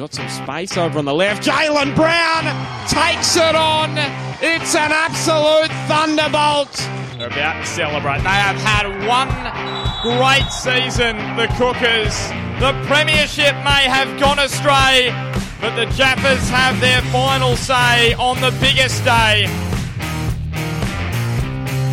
got some space over on the left. Jaylen Brown takes it on. It's an absolute thunderbolt. They're about to celebrate. They have had one great season, the Cookers. The Premiership may have gone astray, but the Jappers have their final say on the biggest day.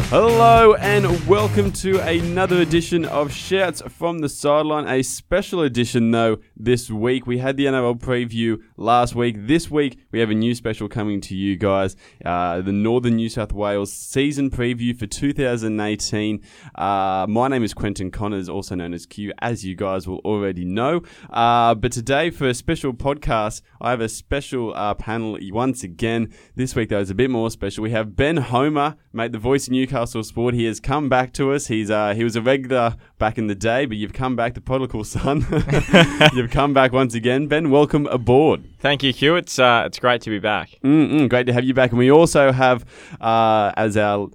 Hello and welcome to another edition of Shouts from the Sideline. A special edition, though, this week. We had the NRL preview last week. This week, we have a new special coming to you guys uh, the Northern New South Wales season preview for 2018. Uh, my name is Quentin Connors, also known as Q, as you guys will already know. Uh, but today, for a special podcast, I have a special uh, panel once again. This week, though, is a bit more special. We have Ben Homer, mate, the voice of Newcastle. Sport. He has come back to us. He's uh, he was a regular back in the day, but you've come back, the prodigal son. you've come back once again. Ben, welcome aboard. Thank you, Q. It's uh, it's great to be back. Mm-mm, great to have you back, and we also have uh, as our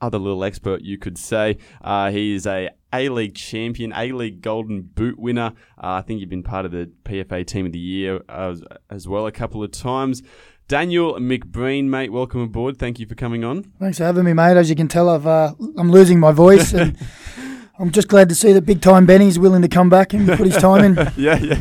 other little expert, you could say. Uh, he is a A League champion, A League Golden Boot winner. Uh, I think you've been part of the PFA Team of the Year as, as well a couple of times. Daniel McBreen, mate, welcome aboard. Thank you for coming on. Thanks for having me, mate. As you can tell, I've uh, I'm losing my voice, and I'm just glad to see that big time Benny's willing to come back and put his time in. yeah, yeah.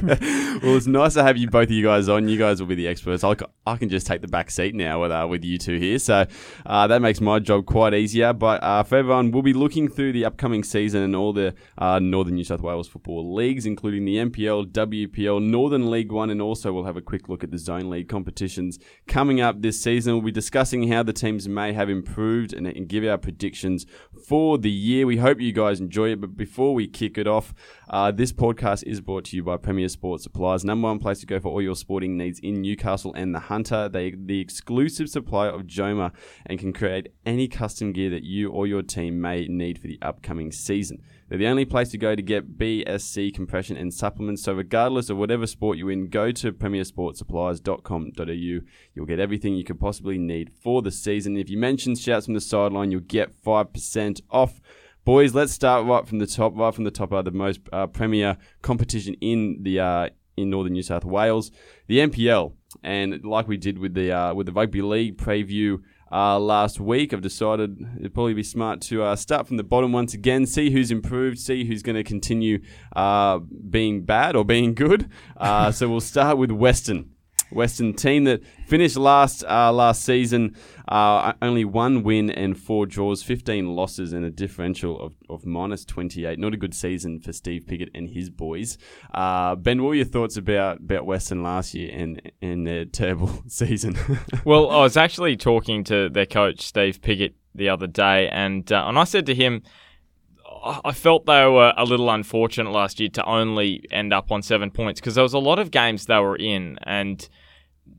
Well, it's nice to have you both of you guys on. You guys will be the experts. I'll, I can just take the back seat now with uh, with you two here, so uh, that makes my job quite easier. But uh, for everyone, we'll be looking through the upcoming season and all the uh, Northern New South Wales football leagues, including the NPL, WPL, Northern League One, and also we'll have a quick look at the Zone League competitions coming up this season. We'll be discussing how the teams may have improved and, and give our predictions for the year. We hope you guys enjoy it. But before we kick it off, uh, this podcast is brought to you by Premier Sports Supplies, number one place to go for all your sporting needs in Newcastle and the Hunter. They the exclusive supplier of Joma and can create any custom gear that you or your team may need for the upcoming season. They're the only place to go to get BSC compression and supplements. So, regardless of whatever sport you're in, go to premiersportsupplies.com.au. You'll get everything you could possibly need for the season. If you mention shouts from the sideline, you'll get 5% off. Boys, let's start right from the top. Right from the top are the most uh, premier competition in the uh, in northern New South Wales, the NPL, and like we did with the uh, with the rugby league preview uh, last week, I've decided it'd probably be smart to uh, start from the bottom once again, see who's improved, see who's going to continue uh, being bad or being good. So we'll start with Western. Western team that finished last uh, last season, uh, only one win and four draws, 15 losses, and a differential of, of minus 28. Not a good season for Steve Piggott and his boys. Uh, ben, what were your thoughts about, about Western last year and, and their terrible season? well, I was actually talking to their coach, Steve Piggott, the other day, and, uh, and I said to him, I felt they were a little unfortunate last year to only end up on seven points because there was a lot of games they were in and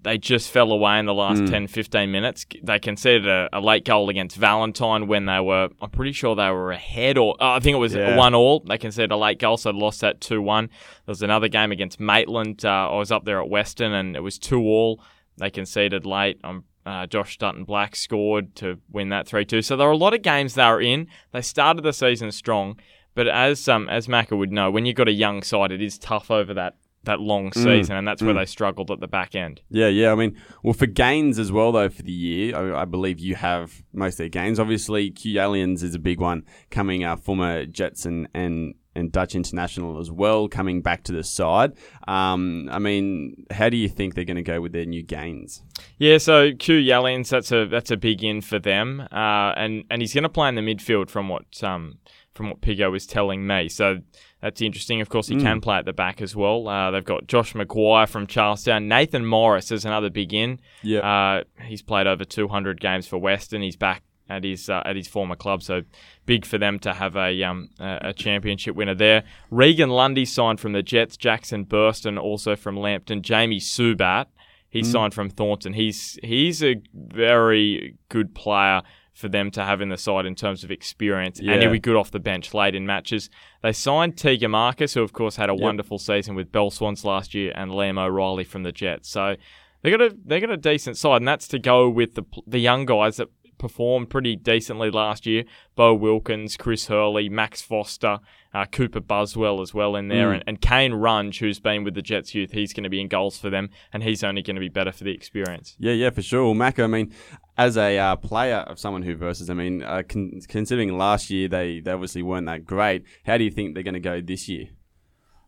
they just fell away in the last mm. 10, 15 minutes. They conceded a, a, late goal against Valentine when they were, I'm pretty sure they were ahead, or uh, I think it was yeah. 1 all. They conceded a late goal, so they lost that 2 1. There was another game against Maitland. Uh, I was up there at Western, and it was 2 all. They conceded late. Um, uh, Josh Dutton Black scored to win that 3 2. So there are a lot of games they were in. They started the season strong. But as um, as Macca would know, when you've got a young side, it is tough over that that long mm. season, mm. and that's where mm. they struggled at the back end. Yeah, yeah. I mean, well, for gains as well, though, for the year, I, I believe you have most of their gains. Obviously, Kew Jaliens is a big one coming, uh, former Jets and and and Dutch international as well, coming back to the side. Um, I mean, how do you think they're going to go with their new gains? Yeah, so Kew Jaliens, that's a that's a big in for them, uh, and and he's going to play in the midfield from what um from what Pigo was telling me. So that's interesting. Of course, he mm. can play at the back as well. Uh, they've got Josh McGuire from Charlestown. Nathan Morris is another big in. Yeah, uh, he's played over 200 games for Western. He's back at his uh, at his former club, so big for them to have a um, a championship winner there. Regan Lundy signed from the Jets. Jackson Burston also from Lambton. Jamie Subat he mm. signed from Thornton. He's he's a very good player for them to have in the side in terms of experience, yeah. and he'll be good off the bench late in matches. They signed Tegan Marcus, who of course had a yep. wonderful season with Bell Swans last year, and Liam O'Reilly from the Jets. So they got a they got a decent side, and that's to go with the the young guys that performed pretty decently last year. Bo Wilkins, Chris Hurley, Max Foster, uh, Cooper Buswell as well in there, Mm. and, and Kane Runge, who's been with the Jets youth, he's going to be in goals for them, and he's only going to be better for the experience. Yeah, yeah, for sure. Well, Mako, I mean, as a uh, player of someone who versus, I mean, uh, con- considering last year they, they obviously weren't that great, how do you think they're going to go this year?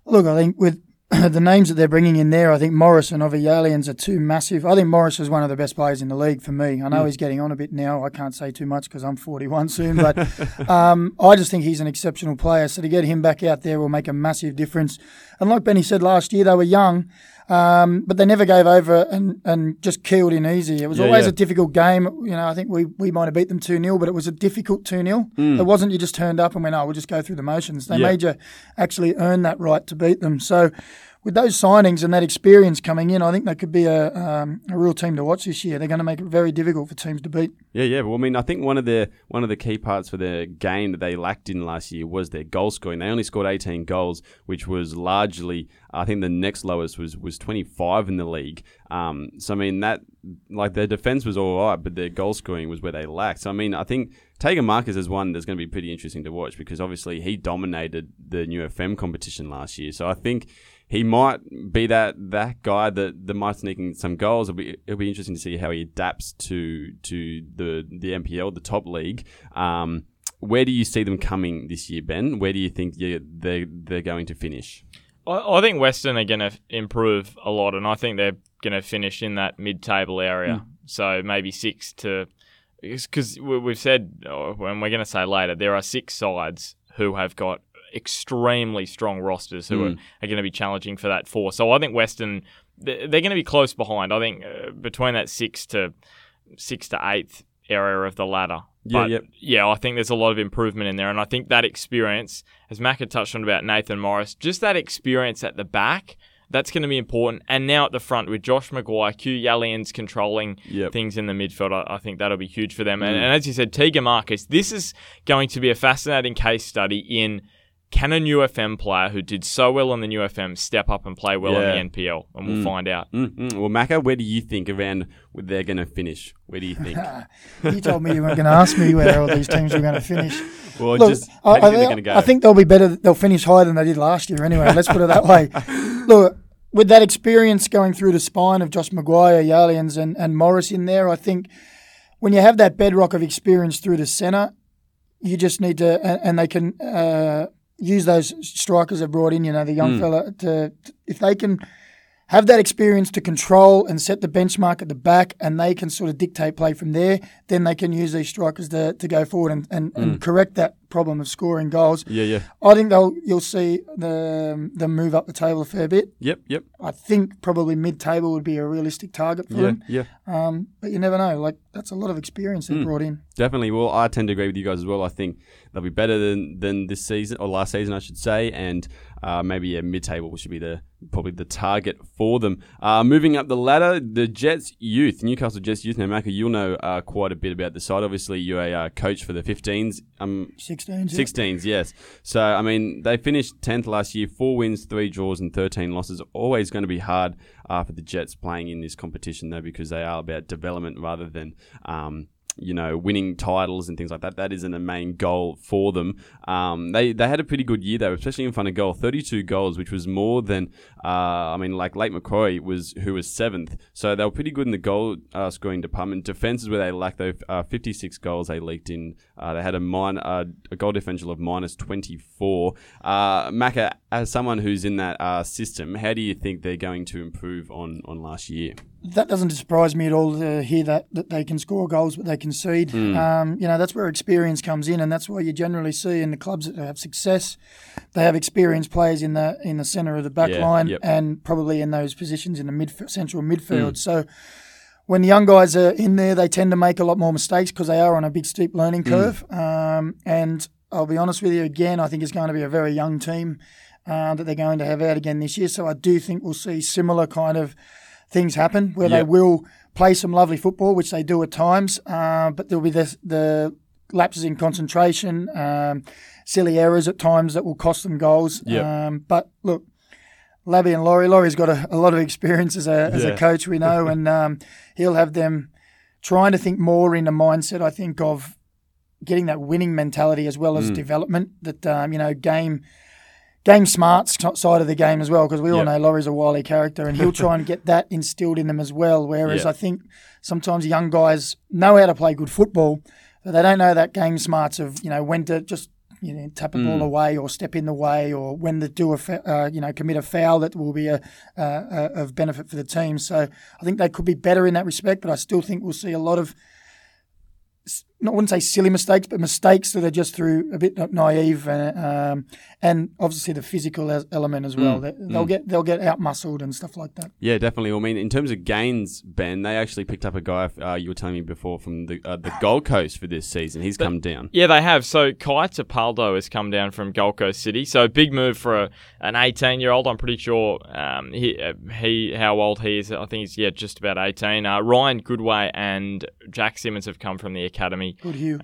Look, I think with the names that they're bringing in there, I think Morris and Oviyalians are two massive. I think Morris is one of the best players in the league for me. I know he's getting on a bit now. I can't say too much because I'm 41 soon, but um, I just think he's an exceptional player. So to get him back out there will make a massive difference. And like Benny said last year, they were young, um, but they never gave over and, and just killed in easy. It was Yeah, always yeah. a difficult game. You know, I think we, we might have beat them 2 0, but it was a difficult 2 0. It wasn't you just turned up and went, oh, we'll just go through the motions. They Yeah. made you actually earn that right to beat them. So with those signings and that experience coming in, I think they could be a, um, a real team to watch this year. They're going to make it very difficult for teams to beat. Yeah, yeah. Well, I mean, I think one of the one of the key parts for their game that they lacked in last year was their goal scoring. They only scored 18 goals, which was largely, I think, the next lowest was was 25 in the league. Um, so I mean that, like their defense was all right, but their goal scoring was where they lacked. So I mean, I think Tegan Marcus is one that's going to be pretty interesting to watch because obviously he dominated the new FM competition last year. So I think he might be that that guy that, that might sneak in some goals. It'll be it'll be interesting to see how he adapts to to the the NPL, the top league. Um, where do you see them coming this year, Ben? Where do you think you, they they're going to finish? I, I think Western are going to improve a lot, and I think they're going to finish in that mid-table area. So maybe six to, because we've said, uh, and we're going to say later, there are six sides who have got extremely strong rosters who are, are going to be challenging for that four. So I think Western they're going to be close behind. I think uh, between that six to six to eighth area of the ladder. Yeah, but yep. yeah, I think there's a lot of improvement in there, and I think that experience, as Mac had touched on about Nathan Morris, just that experience at the back. That's going to be important. And now at the front with Josh Maguire, Kew Jaliens controlling Yep. things in the midfield, I, I think that'll be huge for them. And, and as you said, Tegan Marcus, this is going to be a fascinating case study in can a new FM player who did so well in the new FM step up and play well Yeah. in the NPL? And we'll mm. find out. Mm-mm. Well, Macca, where do you think around they're going to finish? Where do you think? You told me you weren't going to ask me where all these teams were going to finish. well, Look, just how I, do you think I, they're going to go? I think they'll be better. They'll finish higher than they did last year anyway. Let's put it that way. Look, with that experience going through the spine of Josh Maguire, Jaliens, and, and Morris in there, I think when you have that bedrock of experience through the centre, you just need to, and, and they can uh, use those strikers they've brought in, you know, the young hmm. fella, to, to- if they can have that experience to control and set the benchmark at the back and they can sort of dictate play from there, then they can use these strikers to, to go forward and, and, and correct that problem of scoring goals. yeah, yeah. I think they'll you'll see the them move up the table a fair bit. Yep, yep. I think probably mid table would be a realistic target for Yeah, them. yeah. Um, but you never know. Like that's a lot of experience Hmm. they've brought in. Definitely. Well, I tend to agree with you guys as well. I think they'll be better than, than this season or last season, I should say, and uh, maybe a mid-table should be the probably the target for them. Uh, moving up the ladder, the Jets youth, Newcastle Jets youth. Now, Macca, you'll know uh, quite a bit about the side. Obviously, you're a uh, coach for the 15s. Um, 16s. yeah. 16s, yes. So, I mean, they finished 10th last year, four wins, three draws, and 13 losses. Always going to be hard uh, for the Jets playing in this competition, though, because they are about development rather than. Um, you know, winning titles and things like that. That isn't a main goal for them. Um, they they had a pretty good year though, especially in front of goal. Thirty two goals, which was more than uh, I mean, like Lake Macquarie was who was seventh. So they were pretty good in the goal uh, scoring department. Defense is where they lacked though. Uh, Fifty six goals they leaked in. Uh, they had a min- uh, a goal differential of minus twenty four. Uh, Macca, as someone who's in that uh, system, how do you think they're going to improve on on last year? that doesn't surprise me at all to hear that that they can score goals, but they concede. Hmm. Um, you know, that's where experience comes in, and that's why you generally see in the clubs that have success, they have experienced players in the in the centre of the back Yeah, line yep. and probably in those positions in the mid central midfield. Hmm. So. When the young guys are in there, they tend to make a lot more mistakes because they are on a big steep learning Hmm. curve. Um, and I'll be honest with you, again, I think it's going to be a very young team uh, that they're going to have out again this year. So I do think we'll see similar kind of things happen where they will play some lovely football, which they do at times, uh, but there'll be the, the lapses in concentration, um, silly errors at times that will cost them goals. Yep. Um, but look, Labby and Laurie, Laurie's got a, a lot of experience as a, as Yeah. a coach, we know, and um, he'll have them trying to think more in the mindset. I think of getting that winning mentality as well as Mm. development. That um, you know, game game smarts t- side of the game as well, because we all Yep. know Laurie's a wily character, and he'll try and get that instilled in them as well. Whereas Yeah. I think sometimes young guys know how to play good football, but they don't know that game smarts of you know when to just you know tap a ball Mm. away or step in the way or when they do a fa- uh, you know commit a foul that will be a, uh, uh, of benefit for the team. So I think they could be better in that respect, but I still think we'll see a lot of s- I wouldn't say silly mistakes, but mistakes that are just through a bit naive and um, and obviously the physical element as well. Mm, They, they'll mm. get they'll get out muscled and stuff like that. Yeah, definitely. I mean, in terms of gains, Ben, they actually picked up a guy uh, you were telling me before from the uh, the Gold Coast for this season. He's come down. Yeah, they have. So Kai Tapaldo has come down from Gold Coast City. So big move for a, an 18 year old. I'm pretty sure um, he uh, he how old he is. I think he's yeah just about 18. Uh, Ryan Goodway and Jack Simmons have come from the academy. Good Hugh.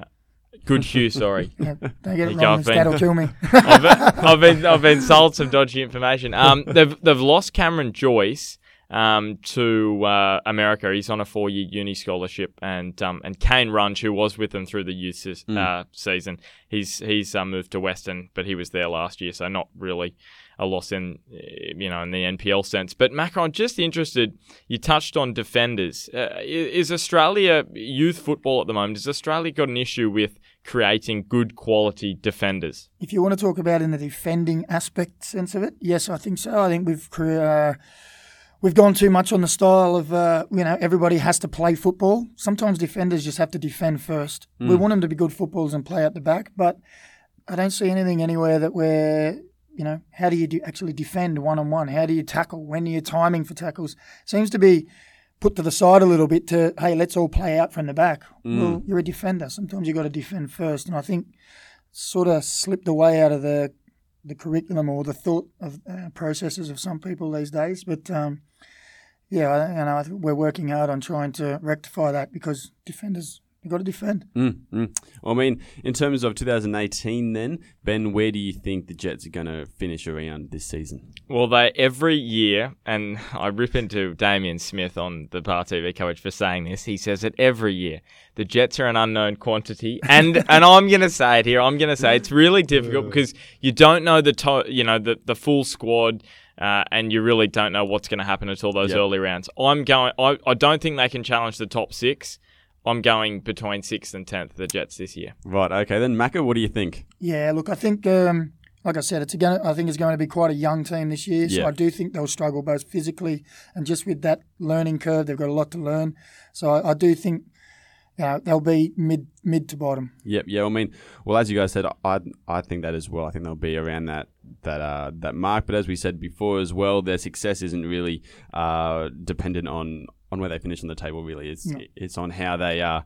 Good Hugh, sorry. Yeah, don't get it go, wrong. His Ben. dad will kill me. I've, I've been I've been sold some dodgy information. Um, they've they've lost Cameron Joyce um to uh, America. He's on a four year uni scholarship, and um and Kane Runge, who was with them through the youth ses- uh, season, he's he's uh, moved to Western, but he was there last year, so not really a loss in uh, you know in the NPL sense. But Macron, just interested. You touched on defenders. Uh, is Australia youth football at the moment? Has Australia got an issue with creating good quality defenders? if you want to talk about in the defending aspect sense of it, yes, I think so. I think we've uh, we've gone too much on the style of uh, you know everybody has to play football. Sometimes defenders just have to defend first. We want them to be good footballers and play at the back, but I don't see anything anywhere that we're you know how do you do actually defend one on one? How do you tackle? When are you timing for tackles? Seems to be put to the side a little bit to hey let's all play out from the back. Well, you're a defender. Sometimes you've got to defend first, and I think sort of slipped away out of the the curriculum or the thought of uh, processes of some people these days. But um, yeah, I, you know, I we're working hard on trying to rectify that because defenders you got to defend. Mm, mm. I mean, in terms of 2018, then Ben, where do you think the Jets are going to finish around this season? Well, they every year, and I rip into Damien Smith on the Bar TV coverage for saying this. He says it every year. The Jets are an unknown quantity, and and I'm going to say it here. I'm going to say it's really difficult because you don't know the to- you know the the full squad. Uh, and you really don't know what's going to happen until those Yep. early rounds. I'm going. I, I don't think they can challenge the top six. I'm going between sixth and tenth. The Jets this year. Right. Okay. Then Macca, what do you think? Yeah, look, I think, um, like I said, it's going. I think it's going to be quite a young team this year. So Yeah. I do think they'll struggle both physically and just with that learning curve. They've got a lot to learn. So I, I do think, you know, they'll be mid mid to bottom. Yep. Yeah. I mean, well, as you guys said, I I think that as well. I think they'll be around that that uh, that mark. But as we said before as well, their success isn't really uh, dependent on on where they finish on the table. Really, it's No. it's on how they uh,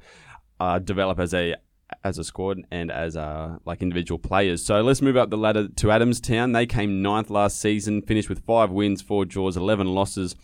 uh, develop as a as a squad and as uh, like individual players. So let's move up the ladder to Adamstown. They came ninth last season, finished with five wins, four draws, eleven losses.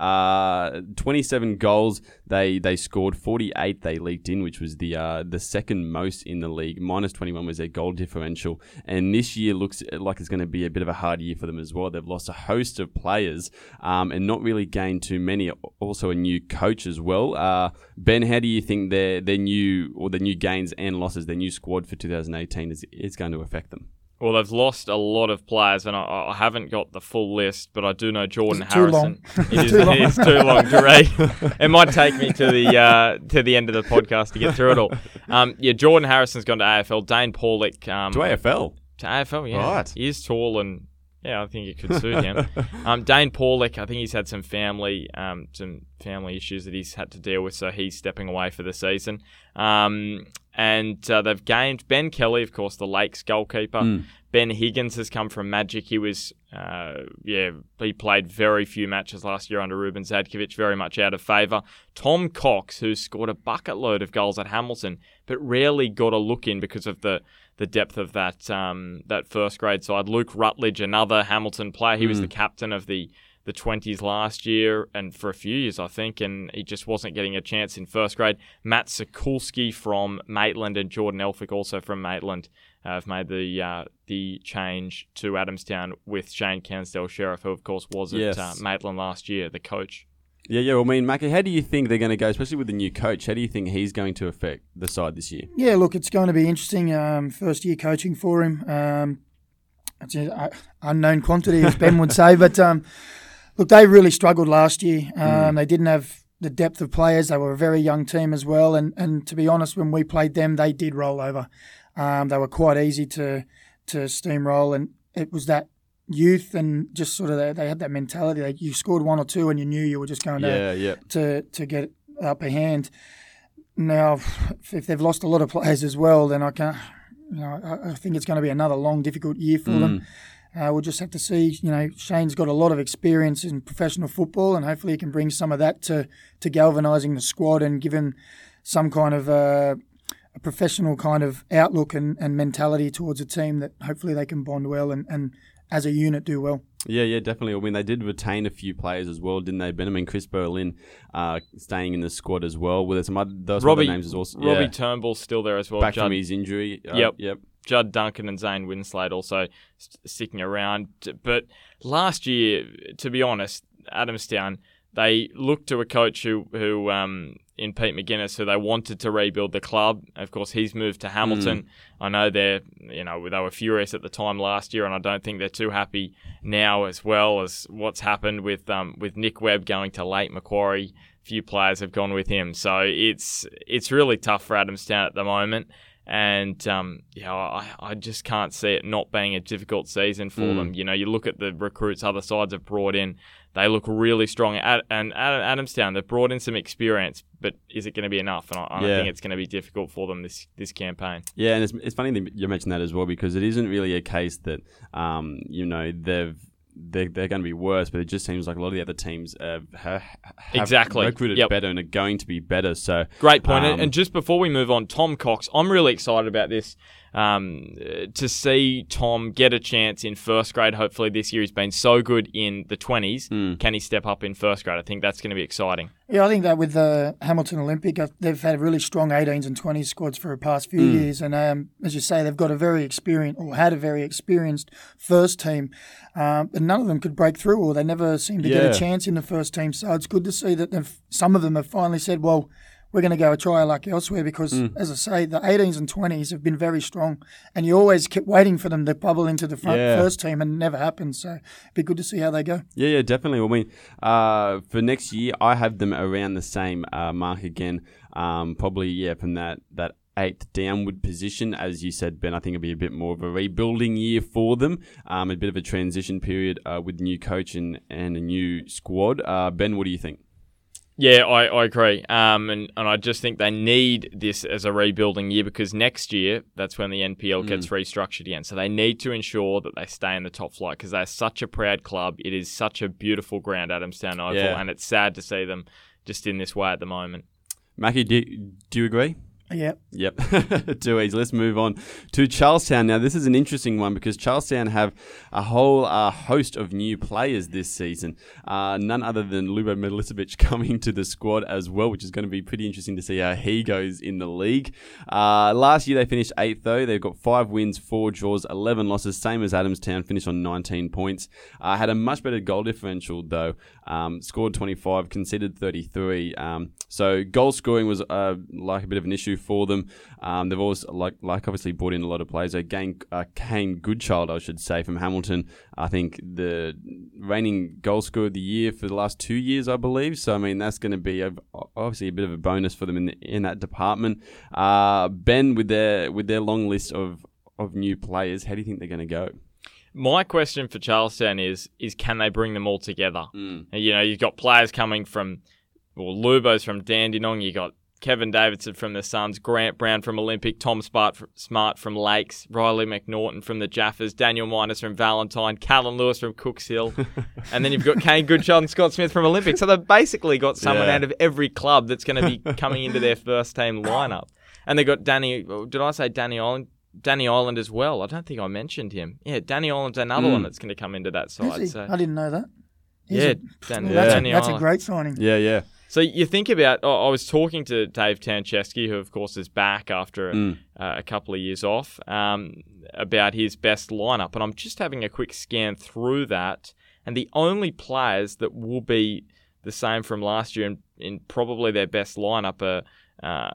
Uh, 27 goals. They they scored. 48 they leaked in which was the uh, the second most in the league. Minus 21 was their goal differential. And this year looks like it's going to be a bit of a hard year for them as well. They've lost a host of players um, and not really gained too many also a new coach as well. Uh, Ben how do you think their their new or the new gains and losses their new squad for 2018 is, is going to affect them Well, they've lost a lot of players, and I, I haven't got the full list, but I do know Jordan Is it too Harrison. long? It is, Too long. it is too long to read. it might take me to the uh, to the end of the podcast to get through it all. Um, yeah, Jordan Harrison's gone to AFL. Dane Paulick um, to AFL to AFL. Yeah, Right. he is tall and yeah, I think it could suit him. um, Dane Paulick, I think he's had some family um, some family issues that he's had to deal with, so he's stepping away for the season. Um, and uh, they've gained Ben Kelly, of course, the Lakes goalkeeper. Mm. Ben Higgins has come from Magic. He was, uh, yeah, he played very few matches last year under Ruben Zadkovich, very much out of favour. Tom Cox, who scored a bucket load of goals at Hamilton, but rarely got a look in because of the the depth of that um, that first grade side. Luke Rutledge, another Hamilton player, he was Mm. the captain of the the 20s last year and for a few years, I think, and he just wasn't getting a chance in first grade. Matt Sikulski from Maitland and Jordan Elphick also from Maitland uh, have made the uh, the change to Adamstown with Shane Cansdell-Sherriff, who of course was Yes. at uh, Maitland last year, the coach. Yeah, yeah. Well, I mean, Mackie, how do you think they're going to go, especially with the new coach? How do you think he's going to affect the side this year? Yeah, look, it's going to be interesting. Um, first year coaching for him. Um, it's an uh, unknown quantity, as Ben would say. But um, look, they really struggled last year. Um, They didn't have the depth of players. They were a very young team as well. And, and to be honest, when we played them, they did roll over. Um, they were quite easy to to steamroll, and it was that youth and just sort of they, they had that mentality. Like you scored one or two, and you knew you were just going to Yeah, yeah. to to get upper hand. Now, if they've lost a lot of players as well, then I can't. You know, I, I think it's going to be another long, difficult year for them. Uh, we'll just have to see. You know, Shane's got a lot of experience in professional football, and hopefully he can bring some of that to to galvanising the squad and give him some kind of uh, a professional kind of outlook and, and mentality towards a team that hopefully they can bond well and, and as a unit do well. Yeah, yeah, definitely. I mean, they did retain a few players as well, didn't they, Ben? I mean, Chris Berlin uh, staying in the squad as well. With some other, those Robbie other names as. Robbie yeah. Turnbull's still there as well. back Judd, from his injury. Uh, Yep. Yep. Judd Duncan and Zane Winslade also st- sticking around. But last year, to be honest, Adamstown they looked to a coach who who um, in Pete McGuinness who they wanted to rebuild the club. Of course, he's moved to Hamilton. I know they're you know they were furious at the time last year, and I don't think they're too happy now as well as what's happened with um, with Nick Webb going to Lake Macquarie. Few players have gone with him, so it's it's really tough for Adamstown at the moment. And um, yeah, I, I just can't see it not being a difficult season for them. You know, you look at the recruits other sides have brought in; they look really strong. Ad, and Ad, Adamstown, they've brought in some experience, but is it going to be enough? And I, I Yeah. think it's going to be difficult for them this this campaign. Yeah, and it's, it's funny that you mentioned that as well because it isn't really a case that um, you know they've they're, they're going to be worse, but it just seems like a lot of the other teams uh, ha, have Exactly. recruited Yep. better and are going to be better. So Great point. Um, and just before we move on, Tom Cox, I'm really excited about this. Um, uh, to see Tom get a chance in first grade. Hopefully, this year he's been so good in the 20s. Hmm. Can he step up in first grade? I think that's going to be exciting. Yeah, I think that with the Hamilton Olympic, uh, they've had really strong 18s and 20s squads for the past few years, and um, as you say, they've got a very experienced or had a very experienced first team, um, but none of them could break through, or they never seem to get a chance in the first team. So it's good to see that some of them have finally said, "Well, we're going to go a try our luck elsewhere," because, as I say, the 18s and 20s have been very strong, and you always kept waiting for them to bubble into the front Yeah. first team, and never happened. So it'd be good to see how they go. Yeah, yeah, definitely. I mean, uh, for next year, I have them around the same uh, mark again. Um, probably, yeah, from that that eighth downward position, as you said, Ben. I think it'll be a bit more of a rebuilding year for them. Um, a bit of a transition period uh, with new coach and and a new squad. Uh, ben, what do you think? Yeah, I, I agree. Um, and, and I just think they need this as a rebuilding year because next year, that's when the NPL gets Mm. restructured again. So they need to ensure that they stay in the top flight because they're such a proud club. It is such a beautiful ground, Adamstown Oval, Yeah. and it's sad to see them just in this way at the moment. Mackie, do, do you agree? Yeah. Yep, too easy. Let's move on to Charlestown. Now, this is an interesting one because Charlestown have a whole uh, host of new players this season. Uh, none other than Lubo Milicevic coming to the squad as well, which is going to be pretty interesting to see how he goes in the league. Uh, last year they finished eighth though. They've got five wins, four draws, eleven losses, same as Adamstown. Finished on 19 points. Uh, had a much better goal differential though. Um, scored 25, conceded 33. Um, so goal scoring was uh, like a bit of an issue for them. Um, they've always like like obviously brought in a lot of players. Kane, uh, Kane Goodchild, I should say, from Hamilton. I think the reigning goal scorer of the year for the last two years, I believe. So I mean that's going to be a, obviously a bit of a bonus for them in in that department. Uh, ben, with their with their long list of of new players, how do you think they're going to go? My question for Charlestown is is can they bring them all together? Mm. You know, you've got players coming from well, Lubo's from Dandenong, you got Kevin Davidson from the Suns, Grant Brown from Olympic, Tom Smart from, Lakes, Riley McNaughton from the Jaffas, Daniel Minus from Valentine, Callan Lewis from Cooks Hill, and then you've got Kane Goodchild and Scott Smith from Olympic. So they've basically got someone Yeah. out of every club that's going to be coming into their first team lineup. And they got Danny. Did I say Danny Island? Danny Island as well. I don't think I mentioned him. Yeah, Danny Island's another Mm. one that's going to come into that side. he? So I didn't know that. He's yeah, a- Dan- well, that's, Danny a, that's a great signing. Yeah, yeah. So you think about, oh, I was talking to Dave Tanchesky, who of course is back after a, Mm. uh, a couple of years off, um, about his best lineup, and I'm just having a quick scan through that, and the only players that will be the same from last year in, in probably their best lineup are uh,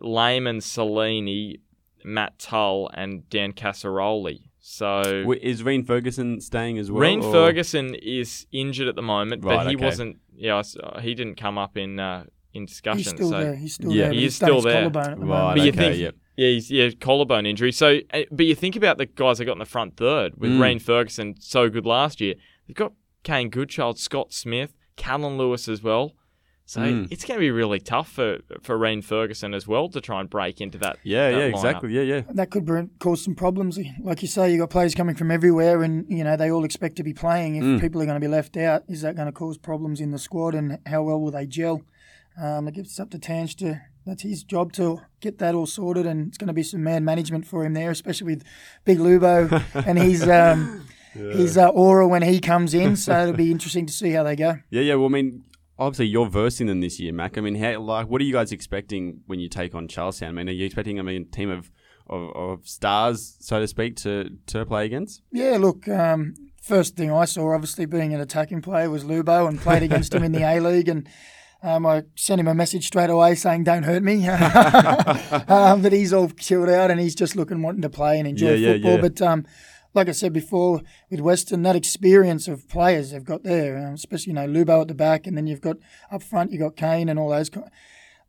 Lehman, Salini, Matt Tull, and Dan Casaroli. So W- Is Reen Ferguson staying as well? Reen or- Ferguson is injured at the moment, but he okay. wasn't. Yeah, I s- uh, he didn't come up in uh, in discussion. He's still so there. He's still Yeah, there. but he he's is still his there. collarbone at the Right, moment. But you okay, think- yep. Yeah, he's yeah collarbone injury. So, uh, but you think about the guys they got in the front third with Mm. Reen Ferguson, so good last year. They've got Kane Goodchild, Scott Smith, Callan Lewis as well. So Mm. it's going to be really tough for for Reen Ferguson as well to try and break into that. Yeah, that yeah, lineup. exactly. Yeah, yeah. that could bring, cause some problems. Like you say, you got players coming from everywhere, and you know they all expect to be playing. If Mm. people are going to be left out, is that going to cause problems in the squad, and how well will they gel? Um, it gives up to Tanch to. That's his job to get that all sorted, and it's going to be some man management for him there, especially with Big Lubo and his um, his uh, aura when he comes in. So it'll be interesting to see how they go. Yeah, yeah. Well, I mean, obviously you're versing them this year, Mac. I mean, how, like, what are you guys expecting when you take on Charlestown? I mean, are you expecting, I mean, a team of, of, of stars, so to speak, to, to play against? Yeah, look, um, first thing I saw, obviously being an attacking player, was Lubo and played against him in the A League. And um, I sent him a message straight away saying, don't hurt me. um, but he's all chilled out and he's just looking, wanting to play and enjoy Yeah, yeah, football. yeah. But um, like I said before, with Western, that experience of players they've got there, um, especially, you know, Lubo at the back, and then you've got up front, you've got Kane and all those.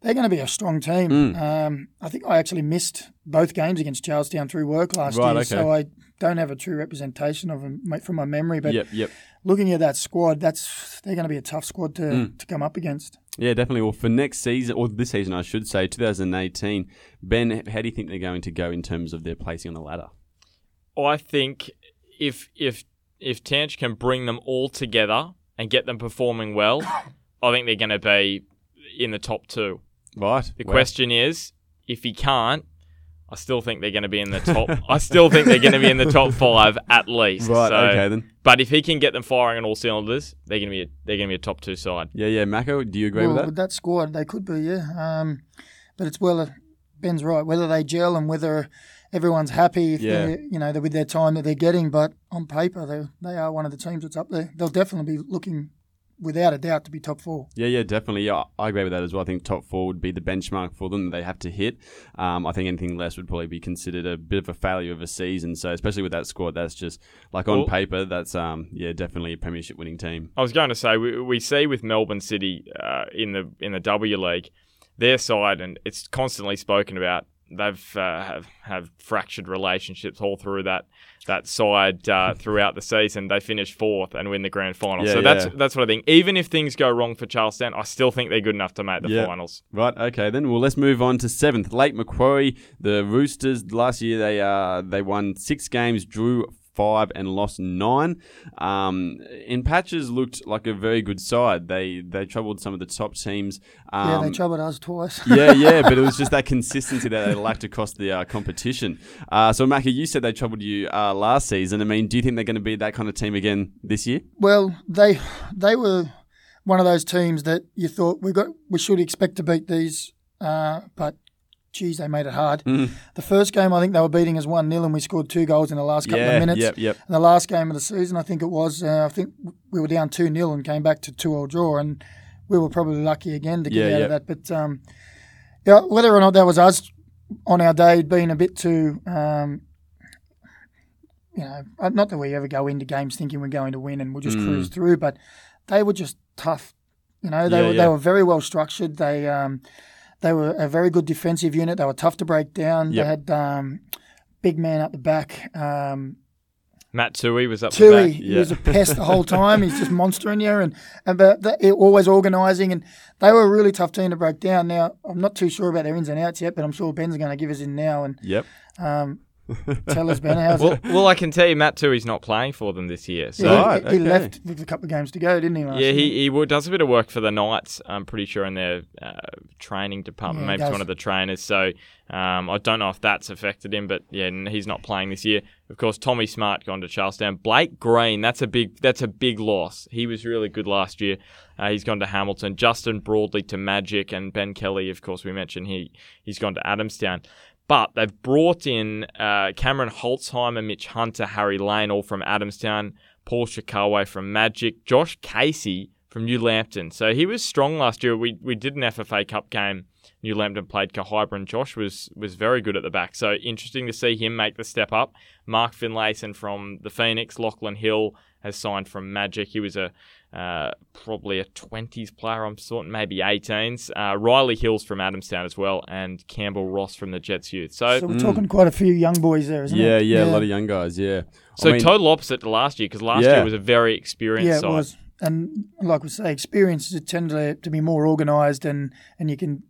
They're going to be a strong team. Mm. Um, I think I actually missed both games against Charlestown through work last Right, year, okay. so I don't have a true representation of them from my memory. But yep, yep. looking at that squad, that's they're going to be a tough squad to, Mm. to come up against. Yeah, definitely. Well, for next season, or this season, I should say, 2018, Ben, how do you think they're going to go in terms of their placing on the ladder? I think if if if Tanch can bring them all together and get them performing well, I think they're going to be in the top two. Right. The Wow. question is, if he can't, I still think they're going to be in the top. I still think they're going to be in the top five at least. Right, So- okay then. But if he can get them firing on all cylinders, they're going to be a, they're going to be a top two side. Yeah, yeah. Mako, do you agree well, with that? with that squad, they could be, yeah. Um, but it's well, Ben's right. Whether they gel and whether everyone's happy, if Yeah. they're, you know, they're with their time that they're getting. But on paper, they they are one of the teams that's up there. They'll definitely be looking, without a doubt, to be top four. Yeah, yeah, definitely. Yeah, I agree with that as well. I think top four would be the benchmark for them. They have to hit. Um, I think anything less would probably be considered a bit of a failure of a season. So, especially with that squad, that's just like on Well- paper, that's um, yeah, definitely a premiership winning team. I was going to say we, we see with Melbourne City uh, in the in the W League, their side and it's constantly spoken about. They've uh, have have fractured relationships all through that that side uh, throughout the season. They finish fourth and win the grand final. Yeah, so that's yeah. that's what I think. Even if things go wrong for Charlestown, I still think they're good enough to make the Yeah. finals. Right. Okay. Then, well, let's move on to seventh. Lake Macquarie, the Roosters. Last year, they uh they won six games, drew five, and lost nine. Um, in patches, looked like a very good side. They they troubled some of the top teams. Um, yeah, they troubled us twice. yeah, yeah, but it was just that consistency that they lacked across the uh, competition. Uh, so, Mackie, you said they troubled you uh, last season. I mean, do you think they're going to be that kind of team again this year? Well, they they were one of those teams that you thought we got we should expect to beat these, uh, but geez, they made it hard. Mm. The first game, I think they were beating us one 0 and we scored two goals in the last couple yeah, of minutes. yep, yep. And the last game of the season, I think it was, uh, I think we were down 2 0 and came back to 2 all draw. And we were probably lucky again to get Yeah, out yeah. of that. But um, yeah, whether or not that was us on our day being a bit too, um, you know, uh, not that we ever go into games thinking we're going to win and we'll just Mm. cruise through, but they were just tough. You know, they Yeah, were they were very well structured. They um, they were a very good defensive unit. They were tough to break down. Yep. They had um, big man up the back. Um, Matt Tui was up the Tui, back. he was a pest the whole time. He's just monstering you, and and but they, always organising. And they were a really tough team to break down. Now I'm not too sure about their ins and outs yet, but I'm sure Ben's going to give us in now and Yep. um, tell us Ben how's Well, it. well, I can tell you, Matt Tui's not playing for them this year. So Yeah, Right, he, he left with a couple of games to go, didn't he? last Yeah, year? he, he does a bit of work for the Knights. I'm pretty sure in their uh, training department. Yeah, Maybe he's does. one of the trainers. So um, I don't know if that's affected him, but yeah, he's not playing this year. Of course, Tommy Smart gone to Charlestown. Blake Green, that's a big that's a big loss. He was really good last year. Uh, he's gone to Hamilton. Justin Broadley to Magic, and Ben Kelly, of course, we mentioned he he's gone to Adamstown. But they've brought in uh, Cameron Holtzheimer, Mitch Hunter, Harry Lane, all from Adamstown. Paul Shikawa from Magic, Josh Casey from New Lambton. So he was strong last year. We we did an FFA Cup game. New Lambton played Kahibah and Josh was was very good at the back. So interesting to see him make the step up. Mark Finlayson from the Phoenix, Lachlan Hill has signed from Magic. He was a uh, probably a 20s player, I'm sorting, maybe 18s. Uh, Riley Hills from Adamstown as well, and Campbell Ross from the Jets Youth. So, So we're talking quite a few young boys there, isn't Yeah, it? yeah, a lot of young guys. Yeah. so I mean, total opposite to last year because last Yeah. year was a very experienced Yeah, it side. was. And like we say, experiences tend to, to be more organised and, and you can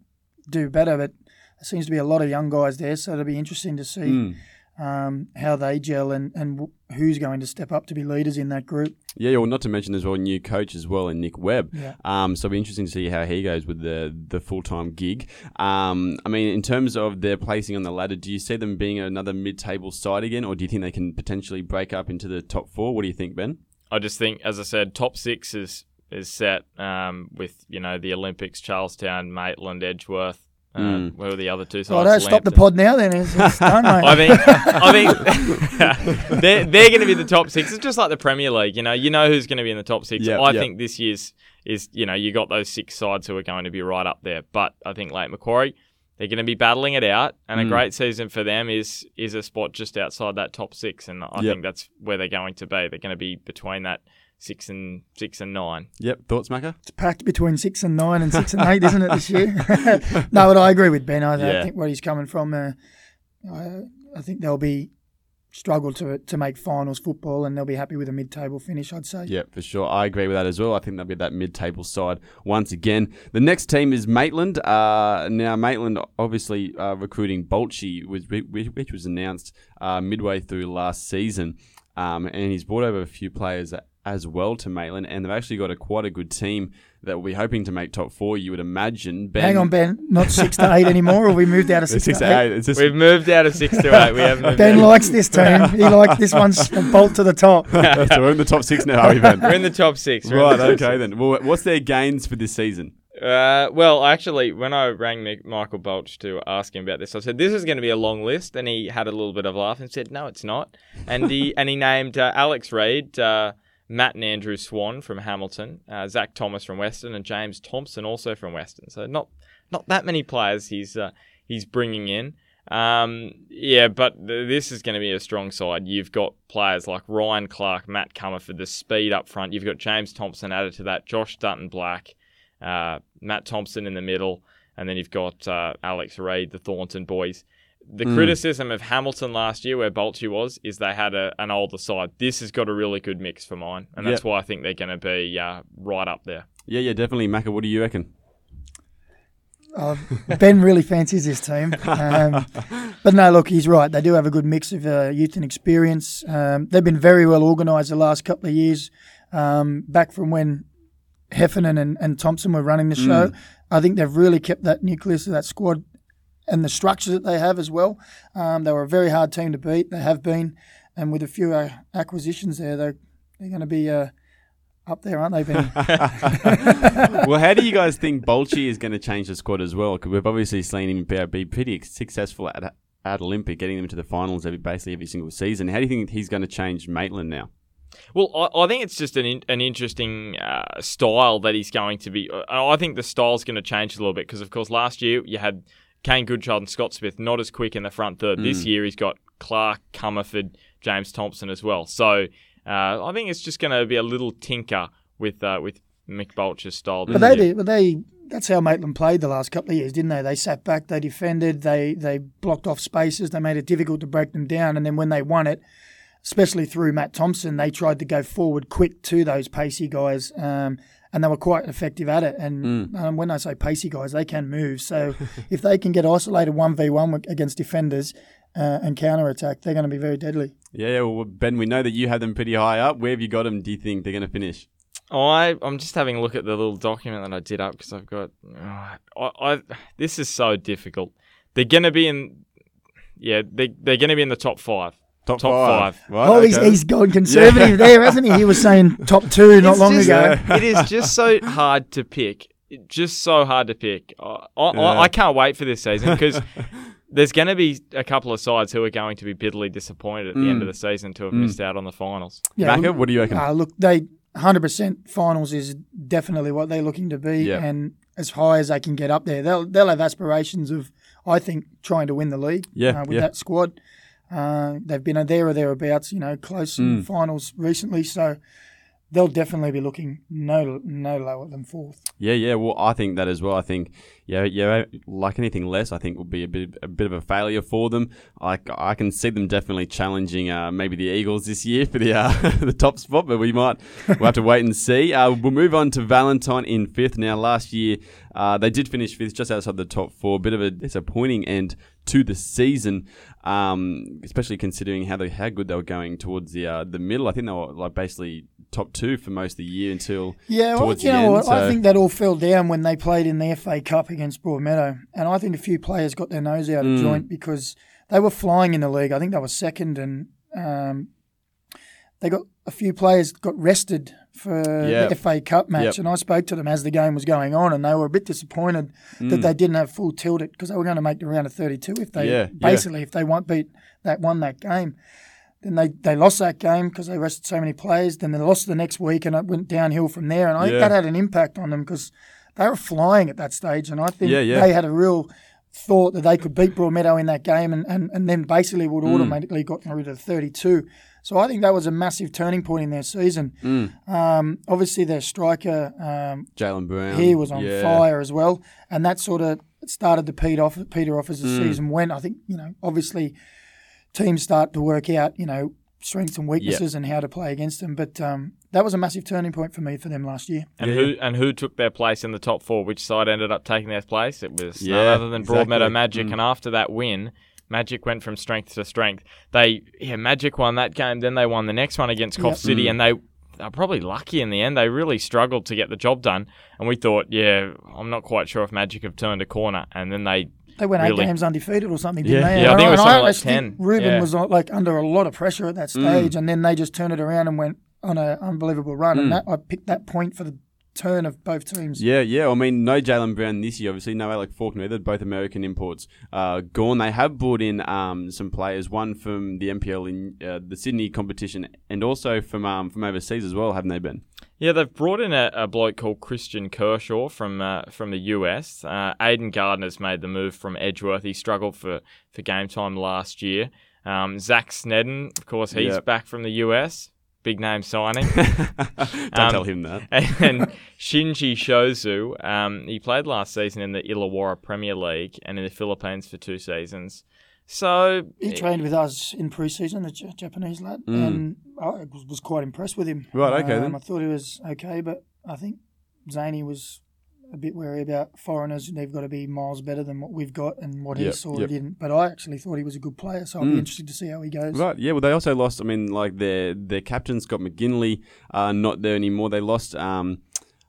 do better. But there seems to be a lot of young guys there, so it'll be interesting to see Mm. um, how they gel and, and who's going to step up to be leaders in that group. Yeah, well, not to mention as well new coach as well, and Nick Webb. Yeah. Um, so it'll be interesting to see how he goes with the the full time gig. Um, I mean, in terms of their placing on the ladder, do you see them being another mid table side again, or do you think they can potentially break up into the top four? What do you think, Ben? I just think, as I said, top six is is set um, with you know the Olympics, Charlestown, Maitland, Edgeworth. Uh, Mm. Where were the other two sides? Oh, don't stop the pod now then. It's, it's done, mate. I think, I think they're, they're going to be the top six. It's just like the Premier League, you know. You know who's going to be in the top six. Yep, I yep. think this year's is, you know, you got those six sides who are going to be right up there. But I think Lake Macquarie, they're going to be battling it out, and a Mm. great season for them is is a spot just outside that top six, and I Yep. think that's where they're going to be. They're going to be between that six and six and nine. Yep, thoughts, Macca? It's packed between six and nine and six and eight, isn't it, this year? no, but I agree with Ben. I, Yeah. I think where he's coming from, uh, I, I think they'll be struggle to to make finals football and they'll be happy with a mid table finish, I'd say. Yeah, for sure. I agree with that as well. I think they'll be that mid-table side once again. The next team is Maitland. Uh, now, Maitland obviously uh, recruiting Bolchi, which, which was announced uh, midway through last season, um, and he's brought over a few players as well to Maitland, and they've actually got a quite a good team that will be hoping to make top four. You would imagine. Ben, Hang on, Ben. Not six to eight anymore, or we moved out of six, Six to to eight. eight. Just, We've moved out of six to eight. We have moved Ben out. likes this team. He likes this one's a bolt to the top. so we're in the top six now, are we, Ben? We're in the top six. We're Right, the top okay six. then. Well, what's their gains for this season? Uh, well, actually, when I rang Mick, Michael Bolch to ask him about this, I said this is going to be a long list, and he had a little bit of a laugh and said, "No, it's not." And he and he named uh, Alex Reid, uh, Matt and Andrew Swan from Hamilton, uh, Zach Thomas from Western, and James Thompson also from Western. So not not that many players he's uh, he's bringing in. Um, yeah, but th- this is going to be a strong side. You've got players like Ryan Clark, Matt Comerford, the speed up front. You've got James Thompson added to that, Josh Dutton Black, uh, Matt Thompson in the middle, and then you've got uh, Alex Reid, the Thornton boys. The Mm. criticism of Hamilton last year, where Bolchi was, is they had a, an older side. This has got a really good mix for mine, and that's Yep. why I think they're going to be uh, right up there. Yeah, yeah, definitely. Macca, what do you reckon? Uh, ben really fancies this team. Um, but no, look, he's right. They do have a good mix of uh, youth and experience. Um, they've been very well organised the last couple of years, um, back from when Heffernan and, and Thompson were running the show. I think they've really kept that nucleus of that squad and the structure that they have as well. Um, they were a very hard team to beat. They have been. And with a few uh, acquisitions there, they're, they're going to be uh, up there, aren't they, Ben? well, how do you guys think Bolchi is going to change the squad as well? Because we've obviously seen him be, be pretty successful at at Olympic, getting them to the finals every basically every single season. How do you think he's going to change Maitland now? Well, I, I think it's just an in, an interesting uh, style that he's going to be. Uh, I think the style's going to change a little bit because, of course, last year you had Kane Goodchild and Scott Smith not as quick in the front third. This year he's got Clark, Comerford, James Thompson as well. So uh, I think it's just going to be a little tinker with uh, with Mick Bolcher's style. But they did. But they. That's how Maitland played the last couple of years, didn't they? They sat back, they defended, they they blocked off spaces, they made it difficult to break them down, and then when they won it, especially through Matt Thompson, they tried to go forward quick to those pacey guys, um, and they were quite effective at it. And um, when I say pacey guys, they can move. So if they can get isolated one v one against defenders uh, and counter attack, they're going to be very deadly. Yeah, yeah, well, Ben, we know that you have them pretty high up. Where have you got them? Do you think they're going to finish? I I'm just having a look at the little document that I did up because I've got. Uh, I, I this is so difficult. They're gonna be in. Yeah, they they're gonna be in the top five. Top, Top five. five. Right, oh, he's, okay. he's gone conservative there, hasn't he? He was saying top two not It's long just- ago. it is just so hard to pick. Just so hard to pick. I, I, Yeah. I, I can't wait for this season because there's going to be a couple of sides who are going to be bitterly disappointed at the end of the season to have missed out on the finals. Yeah, Macca, what do you reckon? Uh, look, they 100% finals is definitely what they're looking to be, Yeah. and as high as they can get up there, they'll they'll have aspirations of, I think, trying to win the league. Yeah, uh, with yeah. that squad, uh, they've been there or thereabouts, you know, close in Mm. finals recently, so they'll definitely be looking no no lower than fourth. Yeah, yeah. Well, I think that as well. I think, yeah, yeah. Like anything less, I think will be a bit, a bit of a failure for them. I, I can see them definitely challenging uh, maybe the Eagles this year for the uh, the top spot, but we might we'll have to wait and see. Uh, we'll move on to Valentine in fifth. Now, last year uh, they did finish fifth, just outside the top four. A Bit of a disappointing end to the season, um, especially considering how they how good they were going towards the uh, the middle. I think they were like basically top two for most of the year until Yeah, well, you the know end. what? I think that all fell down when they played in the FA Cup against Broadmeadow, and I think a few players got their nose out of Mm. joint because they were flying in the league. I think they were second, and um, they got a few players got rested for Yeah. the FA Cup match, Yep. and I spoke to them as the game was going on, and they were a bit disappointed Mm. that they didn't have full tilt it because they were going to make the round of thirty-two if they Yeah, yeah. basically if they won't beat that won that game. Then they, they lost that game because they rested so many players. Then they lost the next week, and it went downhill from there. And I Yeah. think that had an impact on them because they were flying at that stage. And I think Yeah, yeah. they had a real thought that they could beat Broadmeadow in that game, and, and, and then basically would Mm. automatically got rid of 32. So I think that was a massive turning point in their season. Mm. Um, obviously, their striker um, Jalen Brown. he was on yeah. fire as well, and that sort of started to peter off, peter off as the Mm. season went. I think you know, obviously, teams start to work out you know strengths and weaknesses and how to play against them. But um, that was a massive turning point for me for them last year. And Yeah. who and who took their place in the top four? Which side ended up taking their place? It was none other than exactly. Broadmeadow Magic. Mm. And after that win, Magic went from strength to strength. They yeah, Magic won that game. Then they won the next one against Coff Yep. City, Mm. and they. They're probably lucky in the end. They really struggled to get the job done, and we thought, yeah, I'm not quite sure if Magic have turned a corner. And then they They went Really? eight games undefeated or something, didn't Yeah. they? Yeah, I think it was and something like actually 10. Ruben Yeah. was uh, like under a lot of pressure at that Mm. stage, and then they just turned it around and went on an unbelievable run. Mm. And that, I picked that point for the turn of both teams. Yeah, yeah. I mean, no Jalen Brown this year. Obviously, no Alec Faulkner either. Both American imports uh, gone. They have brought in um, some players. One from the NPL in uh, the Sydney competition, and also from um, from overseas as well. Haven't they been? Yeah, they've brought in a, a bloke called Christian Kershaw from uh, from the US. Uh, Aiden Gardner's made the move from Edgeworth. He struggled for, for game time last year. Um, Zach Snedden, of course, he's Yep. back from the US. Big name signing. Don't Um, tell him that. and Shinji Shozu, um, he played last season in the Illawarra Premier League and in the Philippines for two seasons. So He trained with us in pre-season, the J- Japanese lad, and I was, was quite impressed with him. Mm. Right, okay Um, then. I thought he was okay, but I think Zany was a bit wary about foreigners. And they've got to be miles better than what we've got and what Yep, he saw yep. didn't. But I actually thought he was a good player, so I'll Mm. be interested to see how he goes. Right, yeah. Well, they also lost. I mean, like their their captain Scott McGinley, uh, not there anymore. They lost. Um,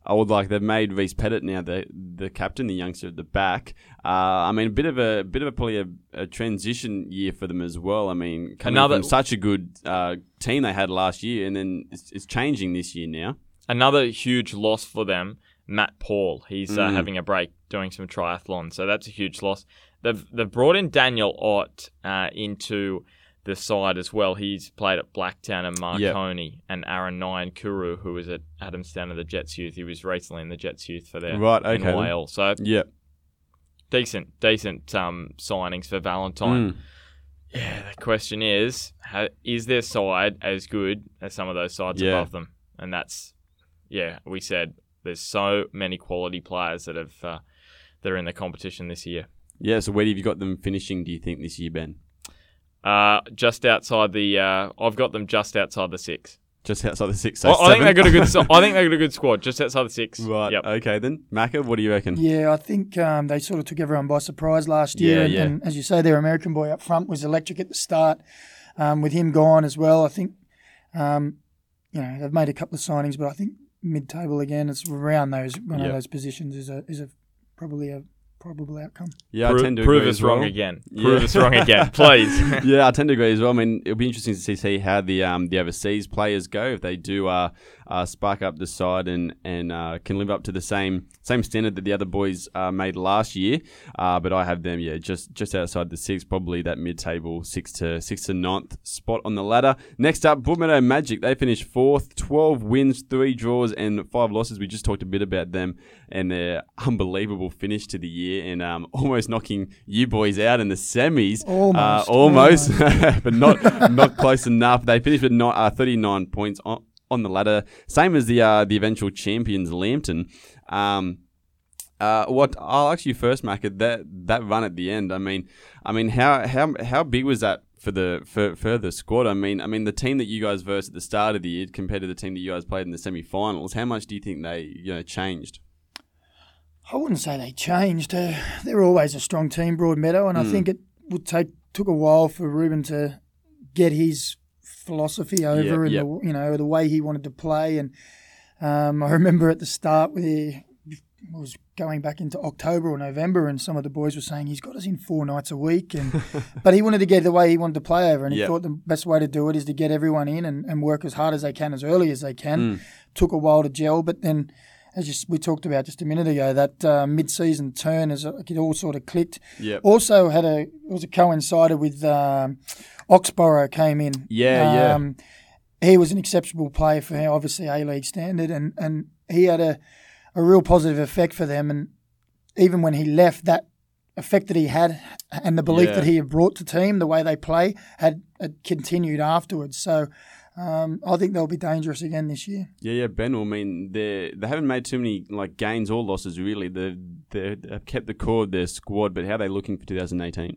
I would like they've made Reese Pettit now the the captain, the youngster at the back. Uh, I mean, a bit of a bit of a probably a, a transition year for them as well. I mean, coming Another- from such a good uh, team they had last year, and then it's, it's changing this year now. another huge loss for them, Matt Paul. He's uh, Mm. having a break doing some triathlon, so that's a huge loss. They've they've brought in Daniel Ott uh, into the side as well. He's played at Blacktown and Marconi, and Aaron Nyan Kuru, who was at Adamstown of the Jets Youth. He was recently in the Jets Youth for their Right, okay in. Wales. So Yeah. decent decent um, signings for Valentine. Mm. Yeah, the question is, ha is their side as good as some of those sides Yeah. above them? And that's, yeah, we said there's so many quality players that have uh, that are in the competition this year. Yeah. So where have you got them finishing? Do you think this year, Ben? Uh, just outside the, uh, I've got them just outside the six. Just outside the six. I, So I think they seven? got a good. I think they got a good squad just outside the six. Right. Yep. Okay then, Macca. What do you reckon? Yeah, I think um, they sort of took everyone by surprise last year. Yeah, and, yeah. and as you say, their American boy up front was electric at the start. Um, with him gone as well, I think, um, you know, they've made a couple of signings, but I think mid-table again, it's around those one Yeah. of those positions is a is a probably a probable outcome. Yeah, Pro- I tend to prove agree us as wrong well. again. Yeah. Prove us wrong again, please. yeah, I tend to agree as well. I mean, it'll be interesting to see, see how the um, the overseas players go if they do uh, uh, spark up the side and and uh, can live up to the same same standard that the other boys uh, made last year. Uh, but I have them, yeah, just just outside the six, probably that mid table six to six to ninth spot on the ladder. Next up, Broadmeadow Magic. They finished fourth, twelve wins, three draws, and five losses. We just talked a bit about them and their unbelievable finish to the year and um, almost knocking you boys out in the semis. Almost, Uh, almost, but not not close enough. They finished with not, uh, 39 points on, on the ladder, same as the uh, the eventual champions, Lambton. Um, uh, what I'll ask you first, Macca, that that run at the end. I mean, I mean, how how how big was that for the for, for the squad? I mean, I mean, the team that you guys versed at the start of the year compared to the team that you guys played in the semi-finals. How much do you think they you know changed? I wouldn't say they changed. Uh, they're always a strong team, Broadmeadow, and I think it would take took a while for Ruben to get his philosophy over and yep. the you know the way he wanted to play. And um, I remember at the start it was going back into October or November, and some of the boys were saying he's got us in four nights a week, and but he wanted to get the way he wanted to play over, and he Yep. thought the best way to do it is to get everyone in and, and work as hard as they can as early as they can. Mm. Took a while to gel, but then as just we talked about just a minute ago, that uh, mid-season turn is like it all sort of clicked. Yep. Also had a it was a coincided with um, Oxborough came in. Yeah, yeah. um, He was an exceptional player for obviously A League standard, and and he had a a real positive effect for them. And even when he left, that effect that he had and the belief Yeah. that he had brought to team, the way they play, had, had continued afterwards. So. Um, I think they'll be dangerous again this year. Yeah, yeah, Ben. I mean, they they haven't made too many like gains or losses really. They they have kept the core of their squad, but how are they looking for 2018?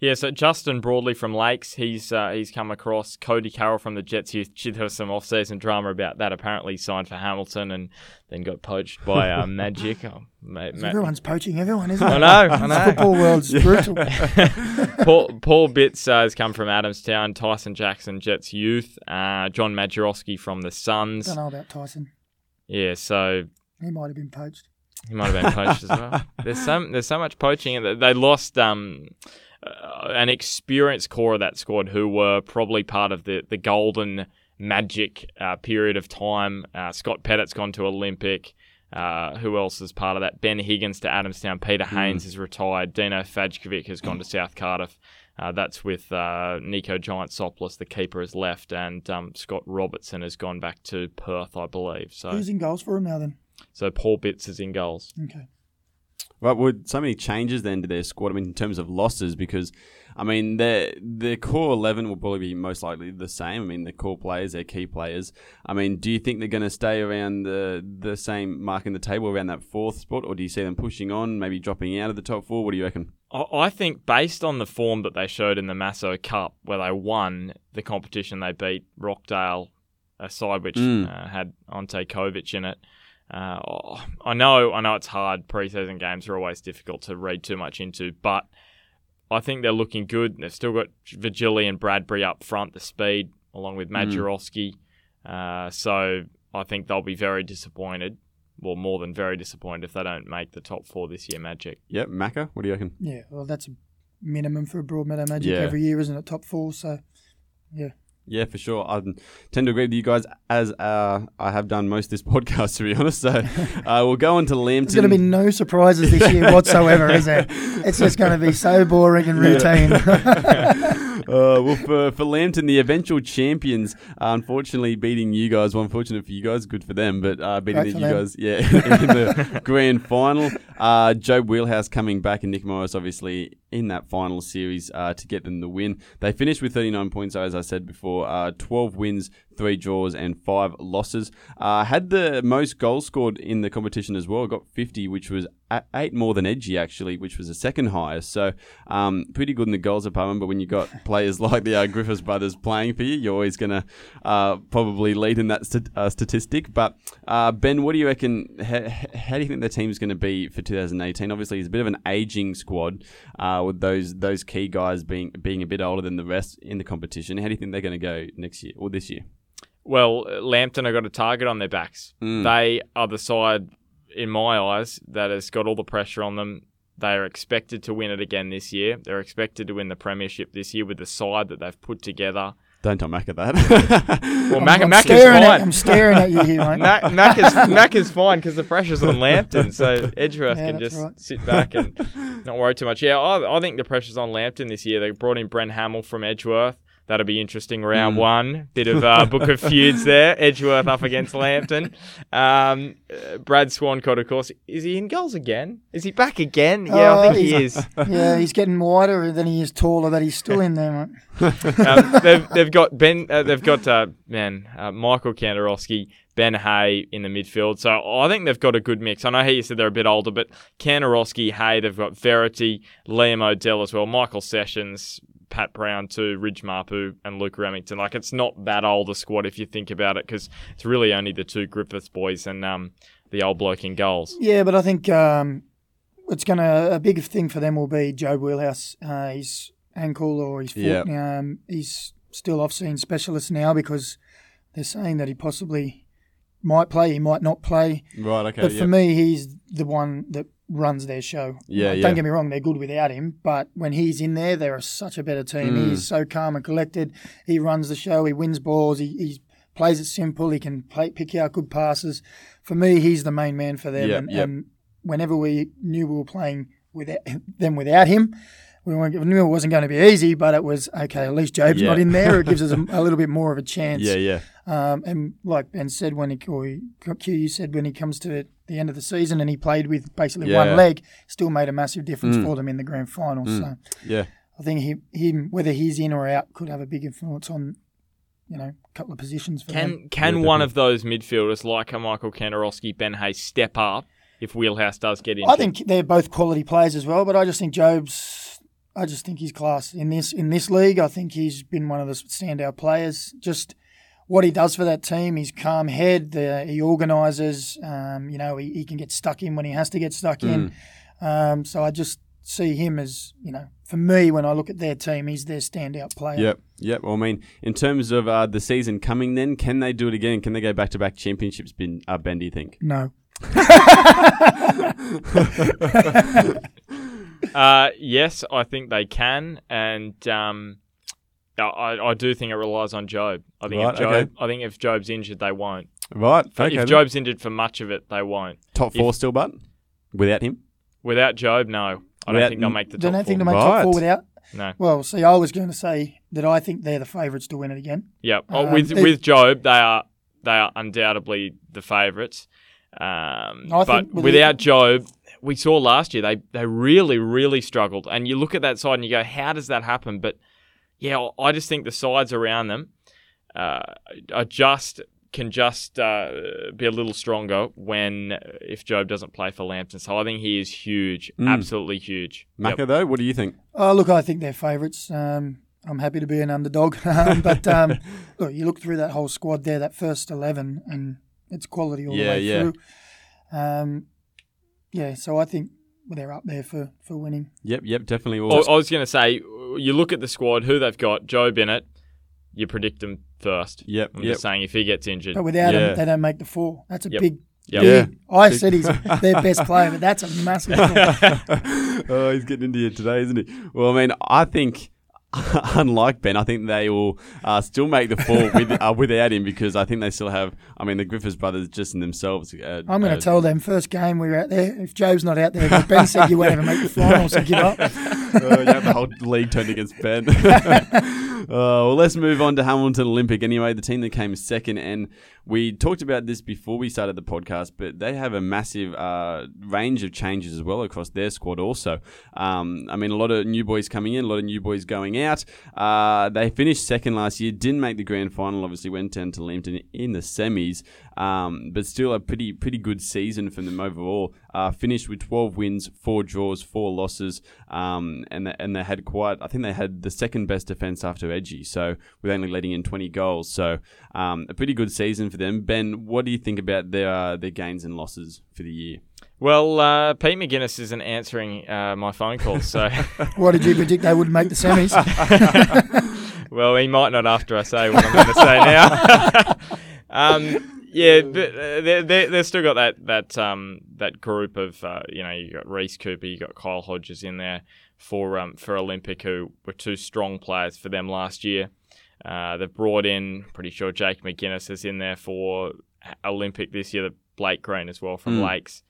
Yeah, so Justin Broadley from Lakes, he's uh, he's come across Cody Carroll from the Jets Youth. Gee, There was some off-season drama about that. Apparently, he signed for Hamilton and then got poached by uh, Magic. Oh, ma- ma- Everyone's poaching everyone, isn't I it? know, I know. Football world's brutal. Paul, Paul Bitts uh, has come from Adamstown. Tyson Jackson, Jets Youth. Uh, John Majorowski from the Suns. Don't know about Tyson. Yeah, so He might have been poached. He might have been poached as well. There's so there's so much poaching. They they lost um, uh, an experienced core of that squad who were probably part of the the golden magic uh, period of time. Uh, Scott Pettit's gone to Olympic. Uh, who else is part of that? Ben Higgins to Adamstown. Peter Haynes is retired. Dino Fajkovic has gone to South Cardiff. Uh, that's with uh, Nico Giant Soplis, the keeper, has left, and um, Scott Robertson has gone back to Perth, I believe. So, Who's in goals for him now then? so Paul Bitts is in goals. Okay. Right, would so many changes then to their squad? I mean, in terms of losses, because I mean, their their core eleven will probably be most likely the same. I mean, the core players, their key players. I mean, do you think they're going to stay around the the same mark in the table, around that fourth spot, or do you see them pushing on, maybe dropping out of the top four? What do you reckon? I I think based on the form that they showed in the Masso Cup, where they won the competition, they beat Rockdale, a side which Mm. uh, had Ante Covic in it. Uh, oh, I know, I know it's hard. Preseason games are always difficult to read too much into, but I think they're looking good. They've still got Virgili and Bradbury up front, the speed, along with Majorowski. Uh, so I think they'll be very disappointed. Well, more than very disappointed if they don't make the top four this year, Magic. Yep, Macca. What do you reckon? Yeah, well, that's a minimum for a Broadmeadow Magic Yeah. every year, isn't it? Top four. So, yeah. Yeah, for sure. I tend to agree with you guys, as uh, I have done most of this podcast, to be honest. So uh, we'll go on to Lambton. There's going to be no surprises this year whatsoever, is there? It's just going to be so boring and routine. uh, well, for, for Lambton, the eventual champions, uh, unfortunately beating you guys. Well, unfortunate for you guys, good for them, but uh, beating Great you them. guys, yeah, in the grand final. Uh, Jobe Wheelhouse coming back, and Nick Morris obviously in that final series uh, to get them the win. They finished with 39 points, as I said before, uh, 12 wins, three draws, and five losses. Uh, had the most goals scored in the competition as well. Got 50, which was eight more than Edgy actually, which was the second highest. So um, pretty good in the goals department. But when you've got players like the uh, Griffiths brothers playing for you, you're always going to uh, probably lead in that st- uh, statistic. But uh, Ben, what do you reckon? How, how do you think the team's going to be for 2018? Obviously, it's a bit of an aging squad uh, with those those key guys being being a bit older than the rest in the competition. How do you think they're going to go next year or this year? Well, Lambton have got a target on their backs. Mm. They are the side, in my eyes, that has got all the pressure on them. They are expected to win it again this year. They're expected to win the premiership this year with the side that they've put together. Don't tell Mac at that. Well, I'm, Mac, I'm Mac is staring at, fine. I'm staring at you here, mate. Mac, Mac is Mac is fine because the pressure's on Lambton, so Edgeworth Yeah, can just right. sit back and not worry too much. Yeah, I, I think the pressure's on Lambton this year. They brought in Brent Hamill from Edgeworth. That'll be interesting. Round Mm. one, bit of uh, book of feuds there. Edgeworth up against Lambton. Um, uh, Brad Swancott, of course, is he in goals again? Is he back again? Yeah, Oh, I think he is. Yeah, he's getting wider than he is taller. That he's still in there, mate. um, they've they've got Ben. Uh, they've got uh, man uh, Michael Kandarowski, Ben Hay in the midfield. So I think they've got a good mix. I know how you said they're a bit older, but Kandarowski, Hay, they've got Verity, Liam Odell as well, Michael Sessions. Pat Brown to Ridge Marpu and Luke Remington. Like it's not that old a squad if you think about it, because it's really only the two Griffiths boys and um, the old bloke in goals. Yeah, but I think um, it's going to a big thing for them will be Jobe Wheelhouse. Uh, his ankle or his foot. Yeah. Um, he's still off-scene specialist now because they're saying that he possibly might play, he might not play. right, okay. but yeah. for me, he's the one that runs their show. Yeah, yeah. Don't get me wrong, they're good without him, but when he's in there, they're such a better team. Mm. He's so calm and collected. He runs the show. He wins balls. He, he plays it simple. He can play, pick out good passes. For me, he's the main man for them. Yep, and, yep. and whenever we knew we were playing without them without him, we we knew it wasn't going to be easy, but it was okay. At least Jobe's Yeah. not in there. It gives us a, a little bit more of a chance. yeah, yeah. Um, and like Ben said when he or he- Q you said when he comes to the end of the season and he played with basically Yeah. one leg, still made a massive difference Mm. for them in the grand final. So Yeah. I think he, him whether he's in or out could have a big influence on you know a couple of positions for them. Can can Yeah, one of those midfielders like a Michael Kandarowski, Ben Hayes step up if Wheelhouse does get in? I think they're both quality players as well, but I just think Jobe's. I just think he's class in this in this league. I think he's been one of the standout players. Just what he does for that team, his calm head, the, he organises. Um, you know, he, he can get stuck in when he has to get stuck in. Um, so I just see him as you know, for me, when I look at their team, he's their standout player. Yep, yep. Well, I mean, in terms of uh, the season coming, then can they do it again? Can they go back to back championships? Ben, uh, ben, do you think? No, Uh, yes, I think they can, and um, I, I do think it relies on Jobe. I think Right, if Jobe, okay. I think if Jobe's injured, they won't. Right. Okay. if then. Jobe's injured for much of it, they won't. top four still, but without him. Without Jobe, no, I don't think they'll make the top don't they think to four. make Right. top four without? No. Well, see, I was going to say that I think they're the favourites to win it again. Yeah, oh, Um, with they- with Jobe, they are they are undoubtedly the favourites. Um, I but think with without the- Jobe, we saw last year they they really really struggled. And you look at that side and you go, how does that happen? But yeah, I just think the sides around them uh, are just can just uh, be a little stronger when if Jobe doesn't play for Lambton. So I think he is huge, Mm. absolutely huge. Macca, Yep. though, what do you think? Oh, look, I think they're favourites. Um, I'm happy to be an underdog, um, but um, look, you look through that whole squad there, that first eleven, and it's quality all Yeah, the way yeah. through. Um, yeah, so I think they're up there for, for winning. Yep, yep, definitely. I Well, I was going to say, you look at the squad, who they've got, Joe Bennett, you predict them first. yep, I'm yep. just saying, if he gets injured, But without Yeah. him, they don't make the four. That's a Yep. big. Yep. Yeah. I said he's their best player, but that's a massive. four. oh, he's getting into you today, isn't he? Well, I mean, I think, unlike Ben, I think they will uh, still make the four with, uh, without him because I think they still have. I mean, the Griffiths brothers just in themselves. Uh, I'm going uh, to tell them first game we were out there. If Jobe's not out there, Ben said you won't even make the finals, so give up. oh, yeah, the whole league turned against Ben. uh, well, let's move on to Hamilton Olympic. Anyway, the team that came second, and we talked about this before we started the podcast, but they have a massive uh, range of changes as well across their squad. Also, um, I mean, a lot of new boys coming in, a lot of new boys going out. Uh, they finished second last year, didn't make the grand final. Obviously, went down to Lambton in the semis, um, but still a pretty pretty good season from them overall. Uh, finished with 12 wins, four draws, four losses, um, and they, and they had quite. I think they had the second best defense after Edgy, so with only letting in 20 goals. So um, a pretty good season for them. Ben, what do you think about their uh, their gains and losses for the year? Well, uh, Pete McGuinness isn't answering uh, my phone calls, so What did you predict they wouldn't make the semis? well, he might not after I say what I'm going to say now. um, Yeah, but uh, they they they've still got that that um that group of uh, you know you got Reese Cooper, you got Kyle Hodges in there for um for Olympic who were two strong players for them last year. Uh, they've brought in pretty sure Jake McGuinness is in there for Olympic this year. The Blake Green as well from Mm. Lakes,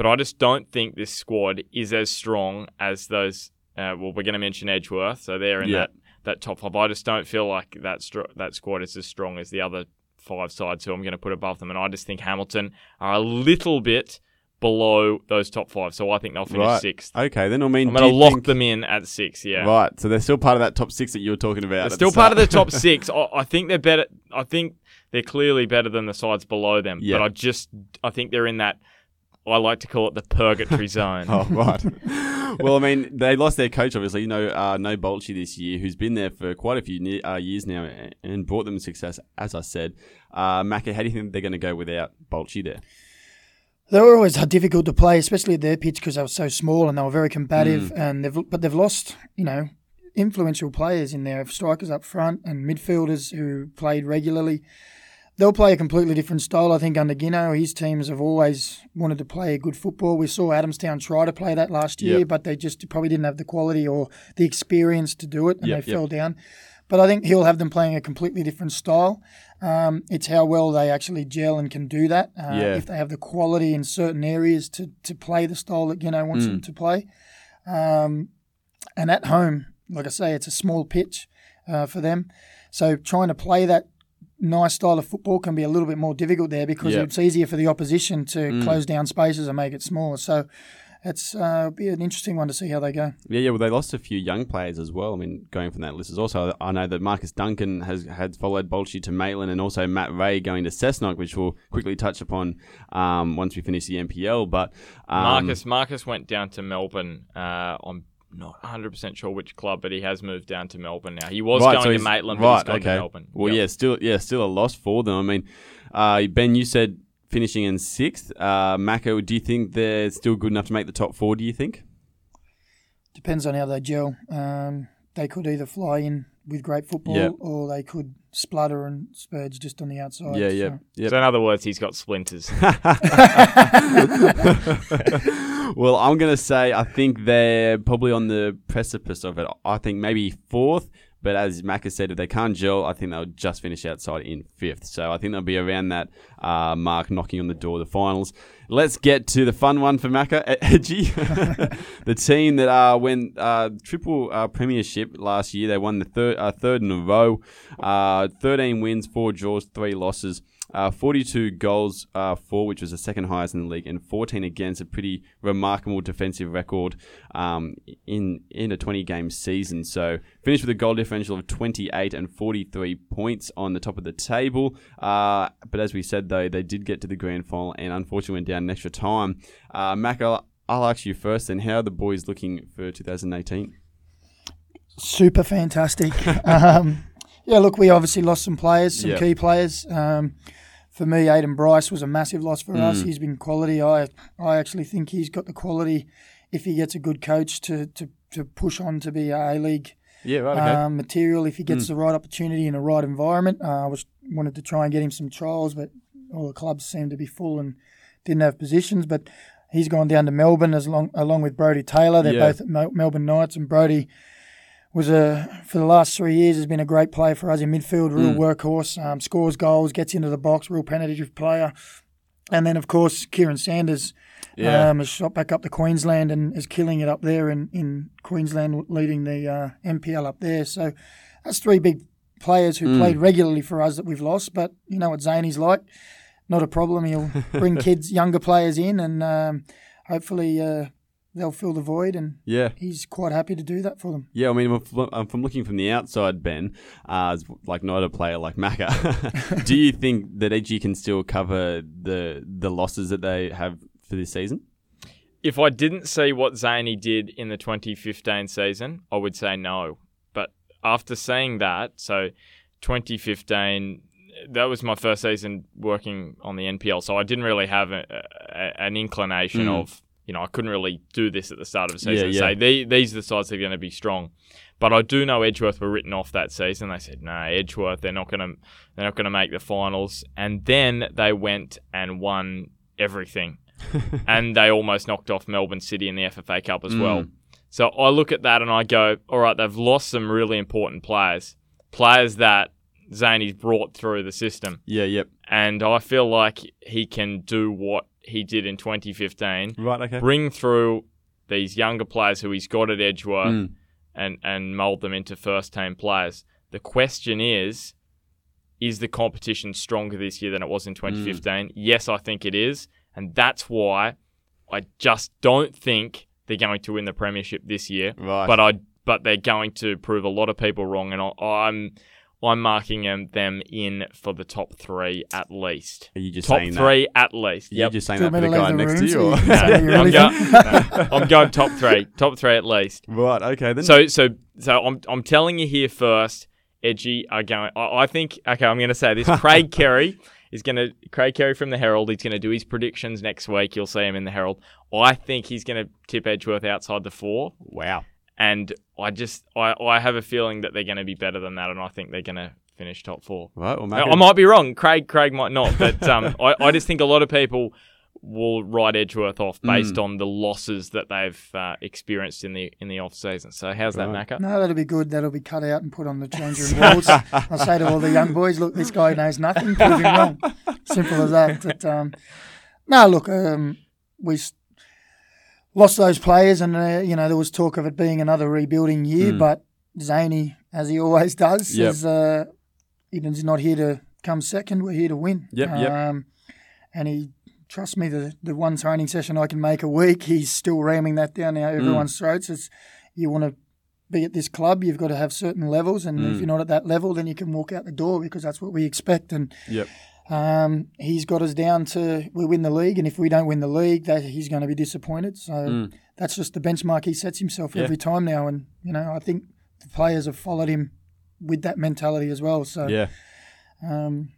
but I just don't think this squad is as strong as those. Uh, well, we're going to mention Edgeworth, so they're in Yeah. that that top five. I just don't feel like that str- that squad is as strong as the other five sides who I'm going to put above them. And I just think Hamilton are a little bit below those top five. So I think they'll finish Right. sixth. Okay, then I mean, I'm going to lock think- them in at six. Yeah. Right, so they're still part of that top six that you were talking about. They're still part of the top six. I, I think they're better. I think they're clearly better than the sides below them. Yeah. But I just, I think they're in that. I like to call it the purgatory zone. Oh right. well, I mean, they lost their coach, obviously. You know, uh, no Bolchi this year, who's been there for quite a few ne- uh, years now and- and brought them success. As I said, uh, Macca, how do you think they're going to go without Bolchi there? They were always difficult to play, especially at their pitch because they were so small and they were very combative. And they've but they've lost, you know, influential players in there, strikers up front and midfielders who played regularly. They'll play a completely different style, I think, under Gino, His teams have always wanted to play a good football. We saw Adamstown try to play that last year, Yep. but they just probably didn't have the quality or the experience to do it, and Yep, they yep. fell down. But I think he'll have them playing a completely different style. Um, it's how well they actually gel and can do that. Uh, Yeah. If they have the quality in certain areas to, to play the style that Gino wants Mm. them to play. Um, and at home, like I say, it's a small pitch uh, for them. So trying to play that nice style of football can be a little bit more difficult there because Yeah. it's easier for the opposition to Mm. close down spaces and make it smaller. So it's uh, be an interesting one to see how they go. Yeah, yeah. Well, they lost a few young players as well. I mean, going from that list is also I know that Marcus Duncan has had followed Bolchi to Maitland, and also Matt Ray going to Cessnock, which we'll quickly touch upon um, once we finish the NPL. But um, Marcus Marcus went down to Melbourne. Uh, I'm not 100 percent sure which club, but he has moved down to Melbourne now. He was Right, going so to Maitland, but right, he's okay. to Melbourne. Well, Yep. yeah, still, yeah, still a loss for them. I mean, uh, Ben, you said finishing in sixth. Uh, Macca, do you think they're still good enough to make the top four? Do you think? Depends on how they gel. Um, they could either fly in with great football Yep. or they could splutter and spurge just on the outside. yeah, So- yeah, yeah. So in other words, he's got splinters. well, I'm going to say I think they're probably on the precipice of it. I think maybe fourth, but as Mac has said, if they can't gel, I think they'll just finish outside in fifth. So I think they'll be around that uh, mark, knocking on the door of the finals. Let's get to the fun one for Macca, Edgy. the team that uh, went uh, triple uh, premiership last year. They won the third uh, third in a row. Uh, 13 wins, four draws, three losses. Uh, 42 goals uh, for, which was the second highest in the league, and 14 against, a pretty remarkable defensive record um, in in a 20 game season. So finished with a goal differential of 28 and 43 points on the top of the table. Uh, but as we said, though, they did get to the grand final and unfortunately went down in extra time. Uh, Mac, I'll, I'll ask you first. Then, how are the boys looking for 2018? super fantastic. um, yeah, look, we obviously lost some players, some Yeah. key players. Um, for me, Aidan Bryce was a massive loss for us. Mm. He's been quality. I I actually think he's got the quality if he gets a good coach to to, to push on to be A-League Yeah, right. um, material. If he gets the right opportunity in the right environment, uh, I was wanted to try and get him some trials, but all the clubs seemed to be full and didn't have positions. But he's gone down to Melbourne as long along with Brody Taylor. They're Yeah. both Melbourne Knights, and Brody was a for the last three years has been a great player for us in midfield, real Mm. workhorse, um, scores goals, gets into the box, real penetrative player. And then of course Kieran Sanders Yeah. um, has shot back up to Queensland and is killing it up there in, in Queensland, leading the uh, NPL up there. So that's three big players who Mm. played regularly for us that we've lost. But you know what Zane's like, not a problem. He'll bring kids, younger players in, and um, hopefully uh, they'll fill the void. And yeah. he's quite happy to do that for them. Yeah, I mean, if- um, from looking from the outside, Ben, uh, as like not a player like Macca, do you think that Edgy can still cover the the losses that they have for this season? if I didn't see what Zaney did in the 2015 season, I would say no. But after seeing that, so 2015, that was my first season working on the NPL, so I didn't really have a, a, an inclination Mm. of you know, I couldn't really do this at the start of the season Yeah, and yeah. say "The- these are the sides that are going to be strong. But I do know Edgeworth were written off that season. They said, "No, Edgeworth, they're not going to, they're not going to make the finals." And then they went and won everything, and they almost knocked off Melbourne City in the FFA Cup as well. Mm. So I look at that and I go, "All right, they've lost some really important players, players that Zany's brought through the system." Yeah, yep. and I feel like he can do what he did in 2015, Right, okay. bring through these younger players who he's got at Edgeworth Mm. and and mold them into first team players. The question is is the competition stronger this year than it was in 2015? Yes, I think it is, and that's why I just don't think they're going to win the premiership this year. Right. But I but they're going to prove a lot of people wrong and I, I'm I'm marking them, them in for the top 3 at least. Are you just saying that Top saying three at least. that? Yep. You just saying Do that want for the guy the next to you? Or? you can say what you I'm, go- think? I'm going top three, top three at least. right, okay. Then So, so, so I'm, I'm telling you here first. Edgy are going. I, I think. Okay, I'm going to say this. Craig Kerry is going to. Craig Kerry from the Herald. He's going to do his predictions next week. You'll see him in the Herald. I think he's going to tip Edgeworth outside the four, wow. And I just, I, I have a feeling that they're going to be better than that, and I think they're going to finish top four. Right, well, I, I might be wrong. Craig, Craig might not, but um, I, I just think a lot of people will write Edgeworth off based Mm. on the losses that they've uh, experienced in the in the off season. So how's that, Right. Macca? No, that'll be good. That'll be cut out and put on the change room walls. I'll say to all the young boys, look, this guy knows nothing. Prove him wrong. Simple as that. But, um, no, look, um, we s- lost those players, and uh, you know there was talk of it being another rebuilding year. Mm. But Zany, as he always does, Yep. is uh, he's not here to come second. We're here to win. Yep, yep. Um, and he. Trust me, the, the one training session I can make a week, he's still ramming that down Mm. now everyone's throats. It's you want to be at this club, you've got to have certain levels, and Mm. if you're not at that level, then you can walk out the door because that's what we expect. And Yep. Um, he's got us down to we win the league, and if we don't win the league, that he's going to be disappointed. So Mm. that's just the benchmark he sets himself Yeah. every time now, and you know I think the players have followed him with that mentality as well. So Yeah. um,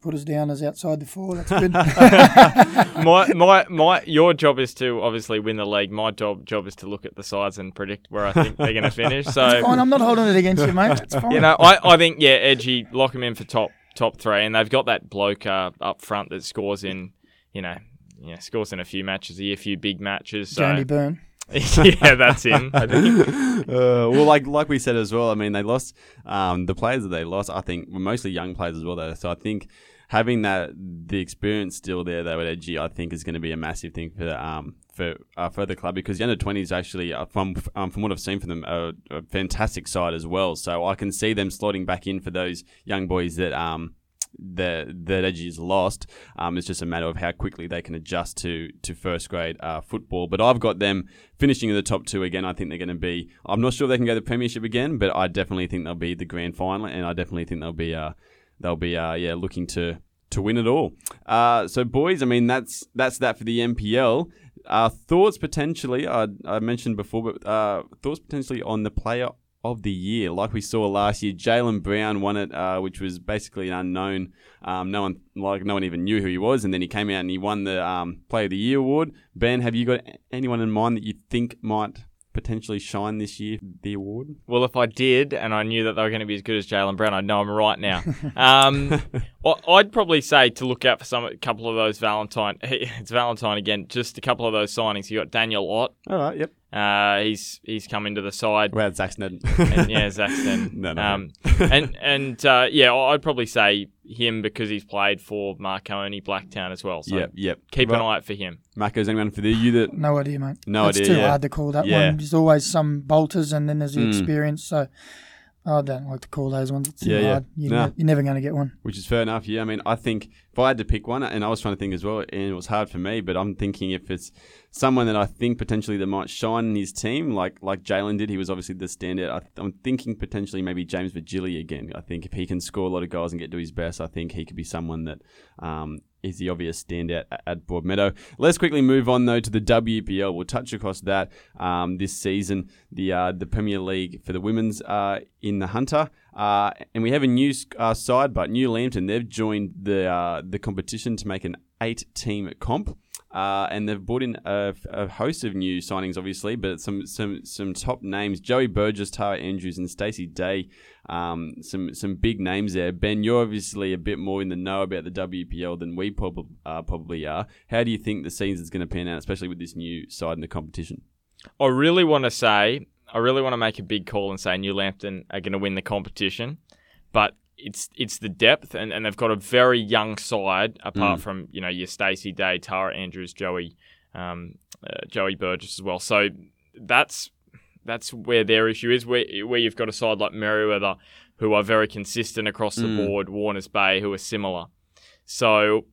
put us down as outside the four. That's good. my my my your job is to obviously win the league. My job job is to look at the sides and predict where I think they're going to finish. So fine, I'm not holding it against you, mate. It's fine. you know, I, I think yeah, Edgy lock him in for top top three, and they've got that bloke uh, up front that scores in, you know, yeah, scores in a few matches a year, a few big matches. So Danny Byrne. yeah, that's him. I think. uh, well, like like we said as well. I mean, they lost um, the players that they lost. I think were mostly young players as well. Though, so I think having that the experience still there though at Edgy, I think is going to be a massive thing for um for uh, for the club because the under twenties actually uh, from um, from what I've seen from them a fantastic side as well. So I can see them slotting back in for those young boys that um that that Edgy is lost. Um, it's just a matter of how quickly they can adjust to to first grade uh, football. But I've got them finishing in the top two again. I think they're going to be. I'm not sure they can go to the premiership again, but I definitely think they'll be the grand final, and I definitely think they'll be uh they'll be uh yeah looking to to win it all. Uh, so boys, I mean that's that's that for the NPL. Uh, thoughts potentially, I, I mentioned before, but uh, thoughts potentially on the player of the year, like we saw last year. Jalen Brown won it, uh, which was basically an unknown. Um, no one like no one even knew who he was, and then he came out and he won the um, Player of the Year award. Ben, have you got anyone in mind that you think might potentially shine this year? The award. Well, if I did, and I knew that they were going to be as good as Jalen Brown, I'd know I'm right now. Um, I- I'd probably say to look out for some a couple of those Valentine. It's Valentine again. Just a couple of those signings. You got Daniel Ott. All right. Yep. Uh, he's he's come into the side. Well, Zach Snedden. and, yeah, Zaxton. No, no. Um, and and uh, yeah, I'd probably say him because he's played for Marconi, Blacktown as well. So yep. Yep. keep Right. an eye out for him. Macca, is anyone for the you that? No idea, mate. No it's idea, too yeah. hard to call that Yeah. one. There's always some bolters, and then there's the Mm. experience. So I don't like to call those ones. It's Yeah, yeah. You're, Nah. ne- you're never going to get one. Which is fair enough. Yeah, I mean, I think if I had to pick one, and I was trying to think as well, and it was hard for me, but I'm thinking if it's someone that I think potentially that might shine in his team, like like Jalen did, he was obviously the standout. I, I'm thinking potentially maybe James Virgili again. I think if he can score a lot of goals and get to his best, I think he could be someone that um, is the obvious standout at, Broadmeadow. Let's quickly move on though to the WPL. We'll touch across that um, this season. The uh, the Premier League for the women's uh, in the Hunter. Uh, and we have a new uh, side, but New Lambton they've joined the uh, the competition to make an eight-team comp. Uh, and they've brought in a, a, host of new signings, obviously, but some some some top names: Joey Burgess, Tara Andrews, and Stacey Day. Um, some some big names there. Ben, you're obviously a bit more in the know about the WPL than we prob- uh, probably are. How do you think the season's going to pan out, especially with this new side in the competition? I really want to say, I really want to make a big call and say New Lambton are going to win the competition, but it's it's the depth, and, and they've got a very young side apart mm. from you know your Stacey Day, Tara Andrews, Joey, um, uh, Joey Burgess as well. So that's that's where their issue is. Where where you've got a side like Merewether who are very consistent across the mm. board, Warners Bay who are similar. So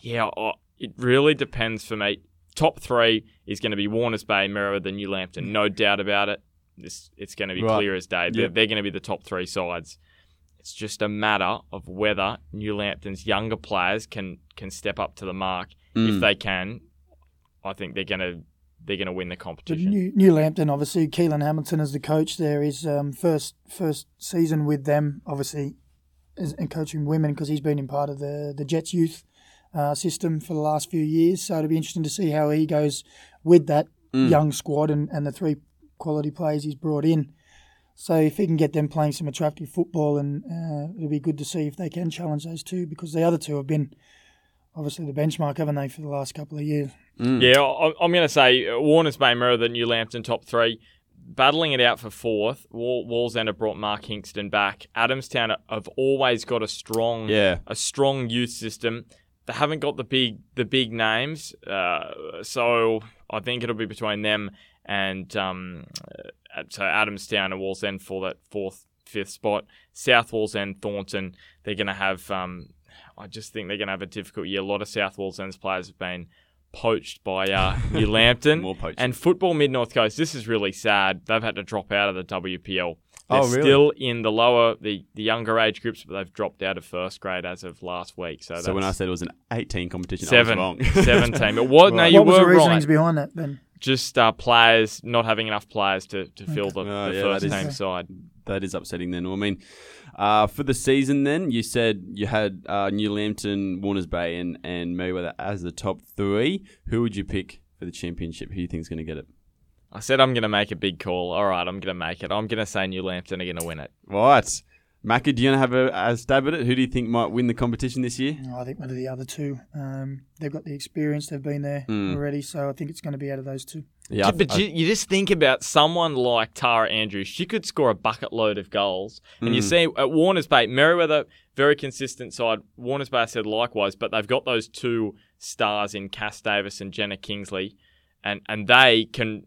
yeah, it really depends for me. Top three is going to be Warners Bay, Merewether, New Lambton, no doubt about it. This it's going to be right. clear as day. They're, they're going to be the top three sides. It's just a matter of whether New Lambton's younger players can can step up to the mark. Mm. If they can, I think they're going to they're going to win the competition. New, New Lambton, obviously, Keelan Hamilton as the coach there. His um, first first season with them, obviously, is, and coaching women because he's been in part of the the Jets youth uh, system for the last few years. So it'll be interesting to see how he goes with that mm. young squad and, and the three quality players he's brought in. So if he can get them playing some attractive football, and uh, it'll be good to see if they can challenge those two because the other two have been obviously the benchmark, haven't they, for the last couple of years? Mm. Yeah, I'm going to say uh, Warner's Bay Merewether New Lambton top three, battling it out for fourth. Wallsend have brought Mark Hingston back. Adamstown have always got a strong, yeah. a strong youth system. They haven't got the big, the big names, uh, so I think it'll be between them and um, so Adamstown and Wallsend for that fourth, fifth spot. South Wallsend, Thornton, they're going to have. Um, I just think they're going to have a difficult year. A lot of South Wallsend's players have been poached by uh, New Lambton and football mid North Coast. This is really sad. They've had to drop out of the WPL. They're oh, really? still in the lower, the, the younger age groups, but they've dropped out of first grade as of last week. So, so when I said it was an 18 competition, seven, I was wrong. 17. It was, right. no, you what were was the reasonings right. behind that then? Just uh, players not having enough players to, to fill the, oh, the yeah, first team side. That is upsetting. Then, well, I mean, uh, for the season, then you said you had uh, New Lambton, Warners Bay, and and Merewether as the top three. Who would you pick for the championship? Who do you think is going to get it? I said I'm going to make a big call. All right, I'm going to make it. I'm going to say New Lambton are going to win it. Right. Macca, do you want to have a, a, stab at it? Who do you think might win the competition this year? I think one of the other two. Um, they've got the experience. They've been there mm. already, so I think it's going to be out of those two. Yeah, but I, you, you, just think about someone like Tara Andrews. She could score a bucket load of goals, and mm. you see at Warners Bay, Merewether, very consistent side. Warners Bay said likewise, but they've got those two stars in Cass Davis and Jenna Kingsley, and and they can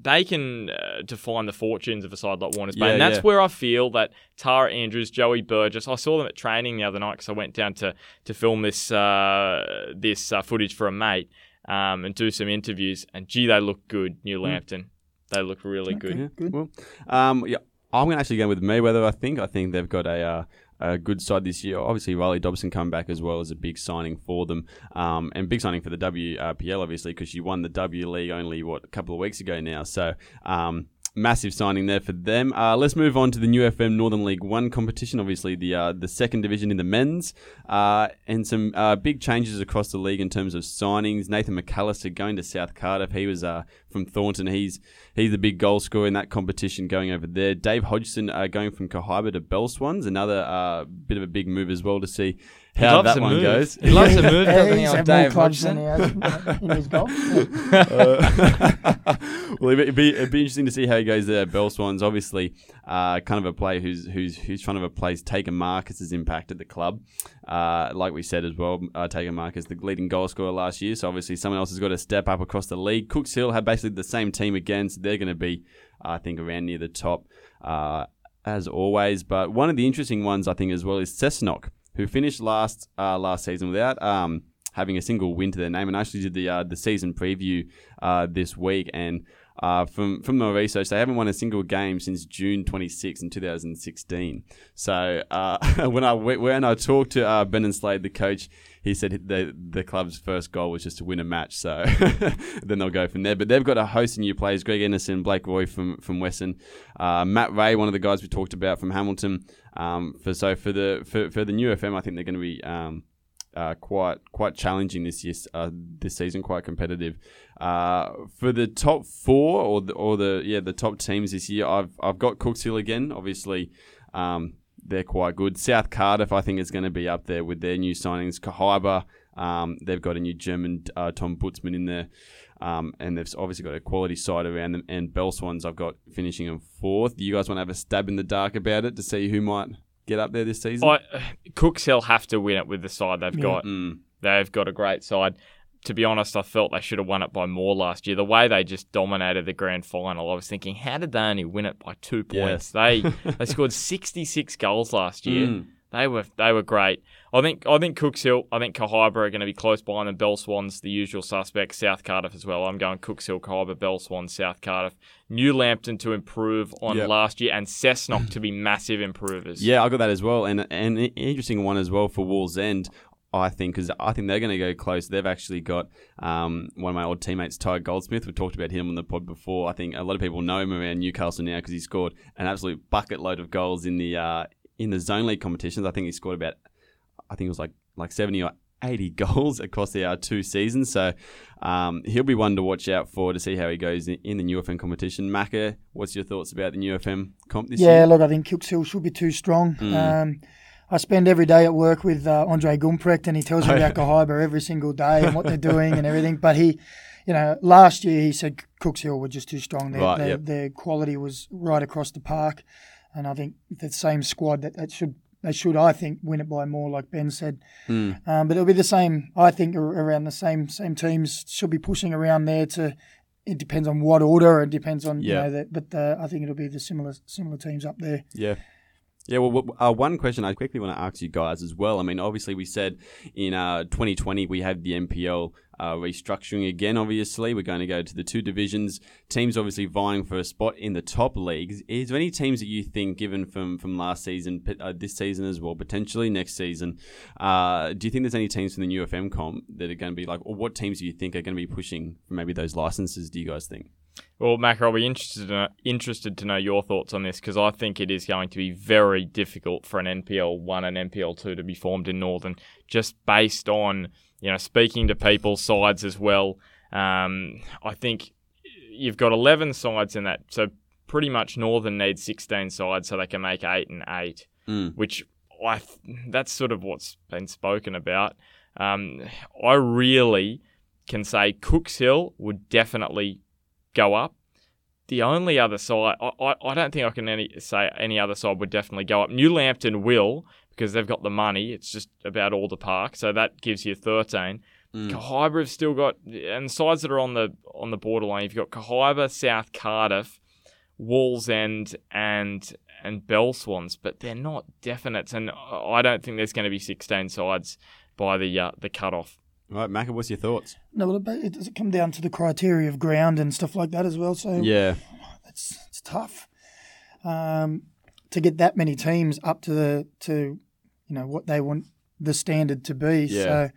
they can uh, define the fortunes of a side like Warner's Bay. Yeah, and that's yeah. where I feel that Tara Andrews, Joey Burgess, I saw them at training the other night because I went down to, to film this uh, this uh, footage for a mate um, and do some interviews. And gee, they look good, New hmm. Lambton. Mm. They look really okay, good. Yeah, good. Well, um, yeah, I'm going to actually go with Merewether, I think. I think they've got a uh, a good side this year. Obviously, Rhali Dobson come back as well as a big signing for them, um, and big signing for the WPL obviously because she won the W League only what a couple of weeks ago now. So um, massive signing there for them. Uh, let's move on to the NEWFM Northern League One competition. Obviously, the uh, the second division in the men's, uh, and some uh, big changes across the league in terms of signings. Nathan McAllister going to South Cardiff. He was uh, from Thornton. He's he's the big goal scorer in that competition going over there. Dave Hodgson uh, going from Kahibah to Bell Swans. Another bit of a big move as well to see how that one move. goes. He loves to move, doesn't he, on Dave Hodgson? in his golf. well, it'd be, it'd be interesting to see how he goes there. Bell Swans, obviously, uh, kind of a player who's who's who's trying to replace Tegan Marcus's impact at the club. Uh, like we said as well, uh, Tegan Marcus, the leading goal scorer last year. So obviously, someone else has got to step up across the league. Cooks Hill had basically the same team again, so they're going to be, I think, around near the top. Uh, as always, but one of the interesting ones I think as well is Cessnock who finished last uh, last season without um, having a single win to their name, and I actually did the uh, the season preview uh, this week. And uh, from from my research, they haven't won a single game since June 26 in 2016. So uh, when I when I talked to uh, Brendan Slade, the coach, he said the the club's first goal was just to win a match. So then they'll go from there. But they've got a host of new players: Greg Anderson, Blake Roy from from Western, uh, Matt Ray, one of the guys we talked about from Hamilton. Um, for so for the for, for the NEWFM, I think they're going to be um, uh, quite quite challenging this year, uh, this season, quite competitive. Uh, for the top four or the, or the yeah the top teams this year, I've I've got Cooks Hill again. Obviously, um, they're quite good. South Cardiff, I think, is going to be up there with their new signings. Kahibah, um, they've got a new German uh, Tom Butzman in there. Um, and they've obviously got a quality side around them. And Bell Swans, I've got finishing in fourth. Do you guys want to have a stab in the dark about it to see who might get up there this season? I, Cooks Hill have to win it with the side they've Yeah. got. Mm. They've got a great side. To be honest, I felt they should have won it by more last year. The way they just dominated the grand final, I was thinking, how did they only win it by two points? They they scored sixty six goals last year. Mm. They were they were great. I think I think Cooks Hill, I think Kahibah are going to be close behind them. Bell Swans, the usual suspects. South Cardiff as well. I'm going Cooks Hill, Kahibah, Bell Swans, South Cardiff. New Lambton to improve on Yep. last year, and Cessnock to be massive improvers. Yeah, I got that as well, and and an interesting one as well for Wallsend. I think because I think they're going to go close. They've actually got um, one of my old teammates, Ty Goldsmith. We talked about him on the pod before. I think a lot of people know him around Newcastle now because he scored an absolute bucket load of goals in the uh, in the zone league competitions. I think he scored about, I think it was like like seventy or 80 goals across the uh, two seasons. So um, he'll be one to watch out for to see how he goes in, in the NEWFM competition. Macca, what's your thoughts about the NEWFM comp this Yeah, year? look, I think Hill should be too strong. Mm. Um, I spend every day at work with uh, Andre Gumprecht, and he tells me Oh, about Kahibah every single day and what they're doing and everything. But he, you know, last year he said Cooks Hill were just too strong. Their, Right, their, yep. their quality was right across the park, and I think the same squad that, that should they should I think win it by more, like Ben said. Mm. Um, but it'll be the same. I think around the same same teams should be pushing around there to. It depends on what order. It depends on Yeah. you know that, but uh, I think it'll be the similar similar teams up there. Yeah. Yeah, well, uh, one question I quickly want to ask you guys as well. I mean, obviously, we said in uh, 2020 we had the NPL uh, restructuring again. Obviously, we're going to go to the two divisions. Teams obviously vying for a spot in the top leagues. Is there any teams that you think, given from from last season, uh, this season as well, potentially next season, uh, do you think there's any teams from the NEWFM comp that are going to be like, or what teams do you think are going to be pushing for maybe those licenses? Do you guys think? Well, Mac, I'll be interested to know, interested to know your thoughts on this because I think it is going to be very difficult for an NPL one and NPL two to be formed in Northern, just based on you know speaking to people's sides as well. Um, I think you've got eleven sides in that, so pretty much Northern needs sixteen sides so they can make eight and eight, Mm. which I th- that's sort of what's been spoken about. Um, I really can say Cooks Hill would definitely go up. The only other side, I, I, I don't think I can any, say any other side would definitely go up. New Lambton will because they've got the money. It's just about all the park, so that gives you thirteen. Mm. Kahibah have still got, and sides that are on the on the borderline. You've got Kahibah, South Cardiff, Wallsend, and and Belswans, but they're not definite, and I don't think there's going to be sixteen sides by the uh, the cutoff. All right, Macca, what's your thoughts? No, well, it, it does it come down to the criteria of ground and stuff like that as well. So Yeah. it's it's tough um, to get that many teams up to the to you know what they want the standard to be. Yeah. So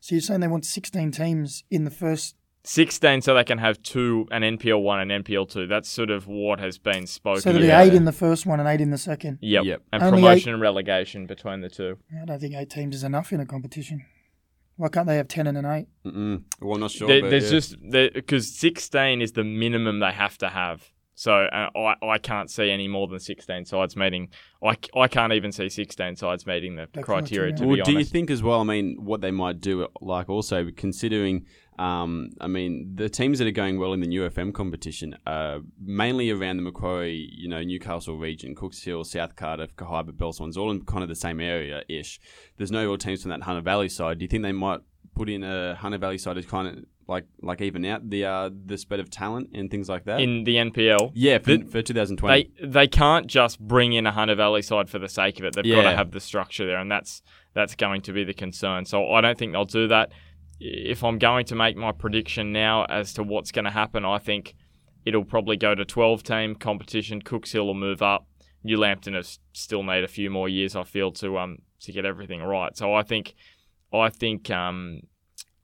so you're saying they want 16 teams in the first. 16 so they can have two an NPL 1 and NPL 2 that's sort of what has been spoken So there'll Yeah. be eight in the first one and eight in the second. yep. Yep. and Only promotion and relegation between the two I don't think eight teams is enough in a competition. Why can't they have 10 and an eight? Mm-mm. Well, I'm not sure. There- but there's yeah. just because 16 is the minimum they have to have so uh, I, I can't see any more than 16 sides meeting I, I can't even see 16 sides meeting the The criteria criteria. to well, be do you think as well? I mean, what they might do, like also considering, um, I mean, the teams that are going well in the new FM competition, are mainly around the Macquarie, you know, Newcastle region, Cooks Hill, South Cardiff, Kahibah, Belswans, all in kind of the same area ish. There's no real teams from that Hunter Valley side. Do you think they might put in a Hunter Valley side to kind of like like even out the uh, the spread of talent and things like that? in the NPL yeah, for, the- for 2020. they they can't just bring in a Hunter Valley side for the sake of it. They've got to have the structure there, and that's that's going to be the concern. So I don't think they'll do that. If I'm going to make my prediction now as to what's going to happen, I think it'll probably go to 12 team competition. Cooks Hill will move up. New Lambton has still need a few more years, I feel, to um to get everything right. So I think I think um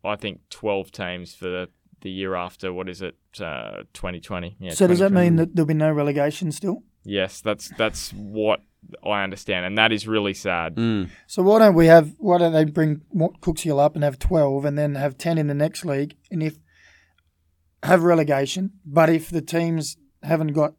I think 12 teams for the, the year after. What is it? Uh, 2020. Yeah. so does that mean that there'll be no relegation still? Yes, that's that's what I understand, and that is really sad. Mm. So why don't we have? Why don't they bring Cooks Hill up and have twelve, and then have ten in the next league, and if have relegation, but if the teams haven't got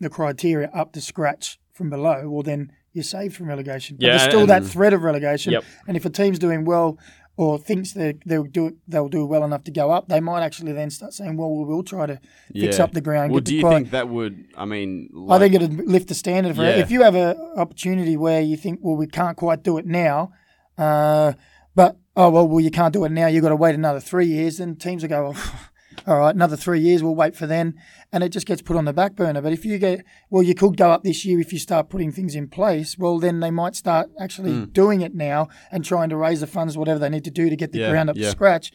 the criteria up to scratch from below, well then you're saved from relegation. But Yeah, there's still and- that threat of relegation. Yep. And if a team's doing well or thinks they they'll do they'll do well enough to go up, they might actually then start saying, "Well, we will try to fix Yeah. up the ground." Well, do you think that would? I mean, I like, think it'd lift the standard for Yeah. it. If you have an opportunity where you think, well, we can't quite do it now, uh, but oh well, well, you can't do it now. You've got to wait another three years. Then teams will go, well, all right, another three years. We'll wait for then, and it just gets put on the back burner. But if you get, well, you could go up this year if you start putting things in place. Well, then they might start actually Mm. doing it now and trying to raise the funds, whatever they need to do to get the Yeah, ground up yeah. to scratch.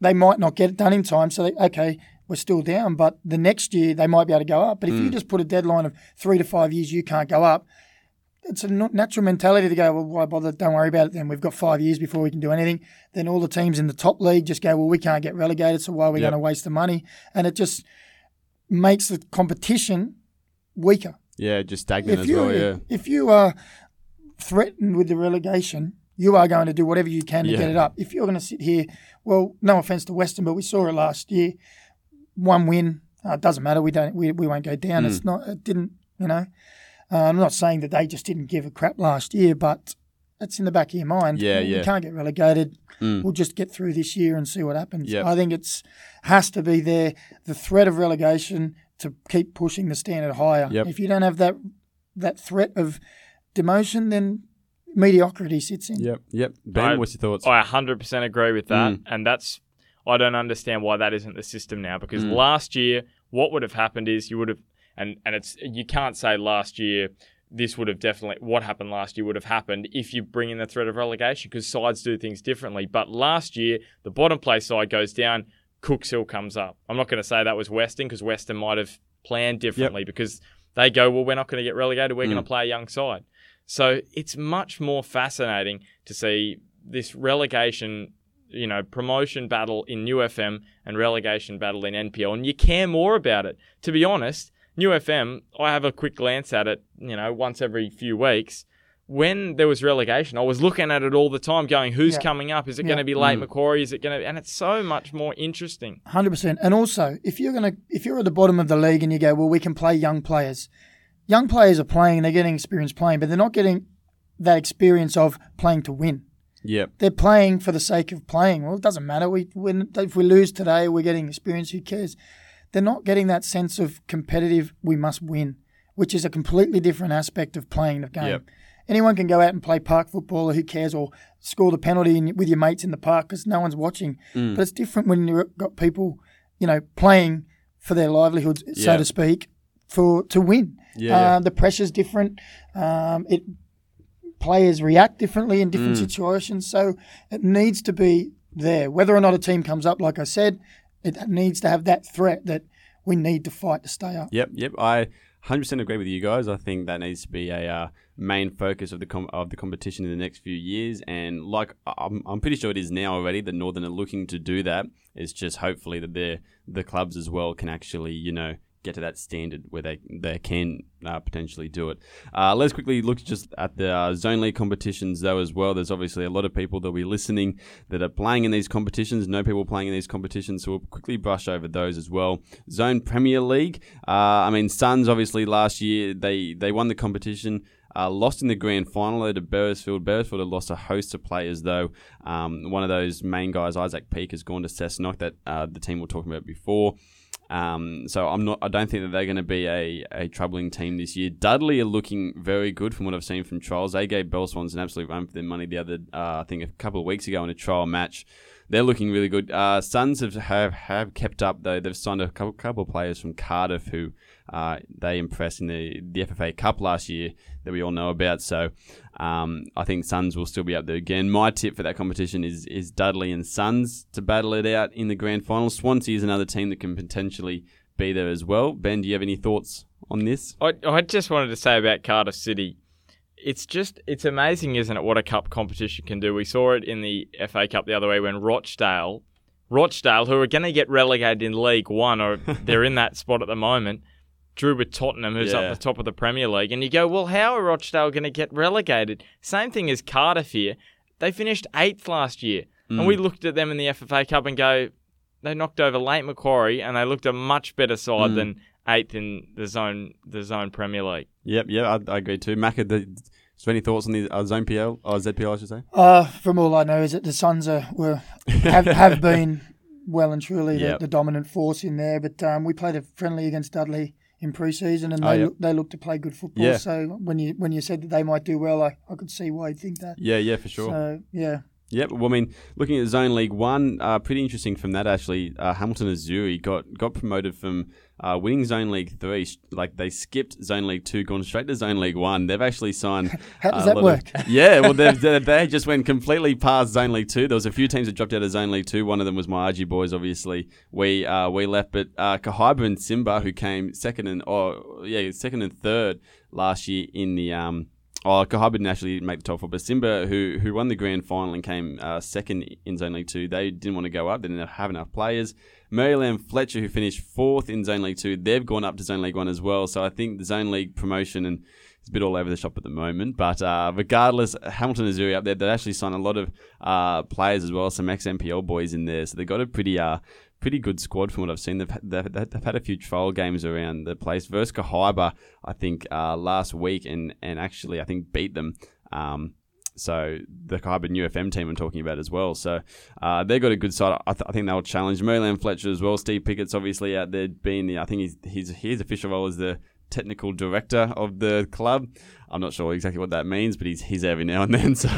They might not get it done in time, so they, okay, we're still down. But the next year they might be able to go up. But if Mm. you just put a deadline of three to five years, you can't go up. It's a natural mentality to go, well, why bother? Don't worry about it. Then we've got five years before we can do anything. Then all the teams in the top league just go, well, we can't get relegated, so why are we Yep. going to waste the money? And it just makes the competition weaker. yeah, just stagnant If as you well. Yeah, if you are threatened with the relegation, you are going to do whatever you can to Yeah. get it up. If you're going to sit here, well, no offense to Western, but we saw it last year. One win, uh, it doesn't matter. We don't. We, we won't go down. Mm. It's not. It didn't. You know. Uh, I'm not saying that they just didn't give a crap last year, but it's in the back of your mind. Yeah, We yeah. can't get relegated. Mm. We'll just get through this year and see what happens. Yep. I think it's has to be there. The threat of relegation to keep pushing the standard higher. Yep. If you don't have that that threat of demotion, then mediocrity sits in. Yep, yep. Ben, I- what's your thoughts? I 100% agree with that, Mm. and that's I don't understand why that isn't the system now. Because Mm. last year, what would have happened is you would have, and and it's you can't say last year this would have definitely what happened last year would have happened if you bring in the threat of relegation because sides do things differently. But last year, the bottom place side goes down, Cooks Hill comes up. I'm not going to say that was Western because Western might have planned differently because they go, well, we're not going to get relegated. We're Mm. going to play a young side. So it's much more fascinating to see this relegation, you know, promotion battle in New FM and relegation battle in NPL, and you care more about it. To be honest, New FM, I have a quick glance at it, you know, once every few weeks. When there was relegation, I was looking at it all the time, going, "Who's Yeah. coming up? Is it Yeah. going to be late Mm. Macquarie? Is it going to?" And it's so much more interesting. Hundred percent. And also, if you're gonna, if you're at the bottom of the league and you go, well, we can play young players. Young players are playing; they're getting experience playing, but they're not getting that experience of playing to win. yep, They're playing for the sake of playing. Well, it doesn't matter. We win if we lose today, we're getting experience. Who cares? They're not getting that sense of competitive. We must win, which is a completely different aspect of playing the game. Yep. Anyone can go out and play park football, or who cares, or score the penalty in, with your mates in the park because no one's watching. Mm. But it's different when you've got people, you know, playing for their livelihoods, so Yeah. to speak, for to win. Yeah, yeah. Uh, the pressure's different. Um, it players react differently in Mm. different situations, so it needs to be there. Whether or not a team comes up, like I said, it needs to have that threat that we need to fight to stay up. Yep, yep. I 100% agree with you guys. I think that needs to be a uh, main focus of the com- of the competition in the next few years. And like I'm, I'm pretty sure it is now already. The Northern are looking to do that. It's just hopefully that the clubs as well can actually you know get to that standard where they they can uh, potentially do it. Uh, let's quickly look just at the uh, zone league competitions though as well. There's obviously a lot of people that will be listening that are playing in these competitions. No people playing in these competitions, so we'll quickly brush over those as well. Zone Premier League. Uh, I mean, Suns obviously last year they they won the competition. Uh, lost in the grand final though to Beresfield. Beresfield had lost a host of players though. Um, one of those main guys, Isaac Peake, has gone to Cessnock that uh, the team were talking about before. Um, so I'm not. I don't think that they're going to be a, a troubling team this year. Dudley are looking very good from what I've seen from trials. They gave Belswans an absolute run for their money the other, uh, I think, a couple of weeks ago in a trial match. They're looking really good. Uh, Suns have, have have kept up though. They've signed a couple, couple of players from Cardiff who uh, they impressed in the the FFA Cup last year that we all know about. So um, I think Suns will still be up there again. My tip for that competition is is Dudley and Suns to battle it out in the grand final. Swansea is another team that can potentially be there as well. Ben, do you have any thoughts on this? I, I just wanted to say about Cardiff City. It's just it's amazing, isn't it? What a cup competition can do. We saw it in the FA Cup the other way when Rochdale, Rochdale, who are going to get relegated in League One, or they're in that spot at the moment, drew with Tottenham, who's Yeah. up the top of the Premier League, and you go, well, how are Rochdale going to get relegated? Same thing as Cardiff here. They finished eighth last year, and Mm. we looked at them in the FFA Cup and go, they knocked over Lake Macquarie, and they looked a much better side Mm. than eighth in the zone the zone Premier League. Yep, yeah, I, I agree too. Macca, the, so any thoughts on the uh, Zone PL or ZPL, I should say? Uh, from all I know is that the Suns are were have, have been well and truly Yep. the, the dominant force in there. But um, we played a friendly against Dudley in pre-season, and Oh, they look, they look to play good football. Yeah. So when you when you said that they might do well, I, I could see why you'd think that. Yeah, yeah, for sure. So yeah, Yep. Well, I mean, looking at Zone League One, uh, pretty interesting from that actually. Uh, Hamilton Azzurri got got promoted from uh, winning Zone League Three. Like they skipped Zone League Two, gone straight to Zone League One. They've actually signed. How does that work? Of, yeah. Well, they've, they they just went completely past Zone League Two. There was a few teams that dropped out of Zone League Two. One of them was my RG boys. Obviously, we uh, we left, but uh, Kahibah and Simba, who came second and or yeah, second and third last year in the um. Oh, Kahibah didn't actually make the top four, but Simba, who who won the grand final and came uh, second in Zone League Two, they didn't want to go up. They didn't have enough players. Maryland Fletcher, who finished fourth in Zone League Two, they've gone up to Zone League One as well. So I think the Zone League promotion and it's a bit all over the shop at the moment. But uh, regardless, Hamilton Azzurri up there, they actually signed a lot of uh, players as well, some ex NPL boys in there. So they've got a pretty uh, pretty good squad from what I've seen. They've, they've, they've had a few trial games around the place. Versus Kahibah, I think, uh, last week, and, and actually, I think, beat them. Um, so the Kahibah New FM team I'm talking about as well. So uh, they've got a good side. I, th- I think they'll challenge Maryland Fletcher as well. Steve Pickett's obviously out there being the, I think he's, he's his official role is the technical director of the club. I'm not sure exactly what that means, but he's he's every now and then. So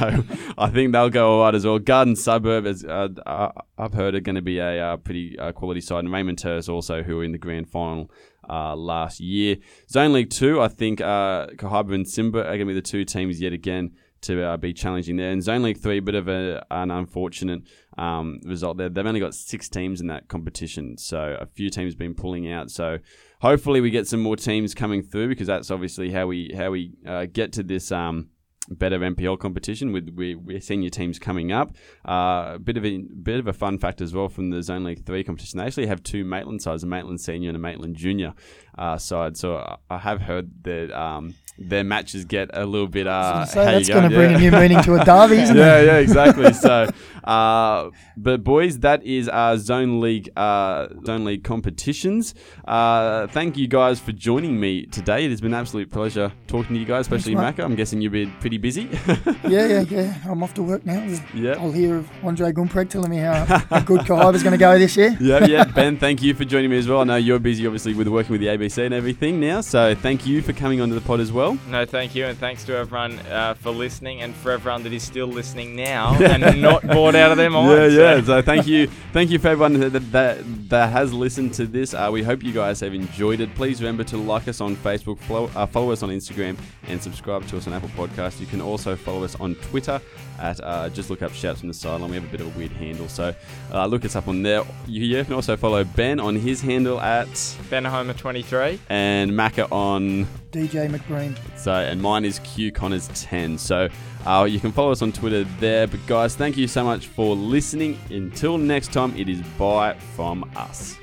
I think they'll go all right as well. Garden Suburb, as uh, uh, I've heard, are going to be a uh, pretty uh, quality side. And Raymond Terrace also, who were in the grand final uh, last year. Zone League 2, I think uh, and Simba are going to be the two teams yet again to uh, be challenging there. And Zone League 3, a bit of a, an unfortunate um, result there. They've only got six teams in that competition, so a few teams been pulling out. So hopefully we get some more teams coming through because that's obviously how we how we uh, get to this. Um, better NPL competition with we, we're senior teams coming up. Uh, a bit of a bit of a fun fact as well from the Zone League Three competition. They actually have two Maitland sides, a Maitland Senior and a Maitland Junior uh, side. So I- I have heard that um, their matches get a little bit. Uh, so that's going to bring Yeah. a new meaning to a derby, isn't yeah, it? yeah, exactly. so, uh, but boys, that is our zone league, uh, zone league competitions. Uh, thank you guys for joining me today. It has been an absolute pleasure talking to you guys, especially Thanks, Macca. I'm guessing you've been pretty busy. Yeah, yeah, yeah. I'm off to work now. Yeah. I'll hear of Andre Gumprecht telling me how, how good is going to go this year. yeah, yeah. Ben, thank you for joining me as well. I know you're busy, obviously, with working with the ABC and everything now. So, thank you for coming onto the pod as well. No, thank you, and thanks to everyone uh, for listening, and for everyone that is still listening now and not bored out of their minds. Yeah, yeah. So thank you, thank you for everyone that that, that has listened to this. Uh, we hope you guys have enjoyed it. Please remember to like us on Facebook, follow, uh, follow us on Instagram, and subscribe to us on Apple Podcasts. You can also follow us on Twitter at uh, just look up Shouts from the Sideline. We have a bit of a weird handle, so uh, look us up on there. You, you can also follow Ben on his handle at Ben Homer 23. and Macca on DJ McBreen. so, and mine is Q Connors 10. So, uh, you can follow us on Twitter there. But, guys, thank you so much for listening. Until next time, it is bye from us.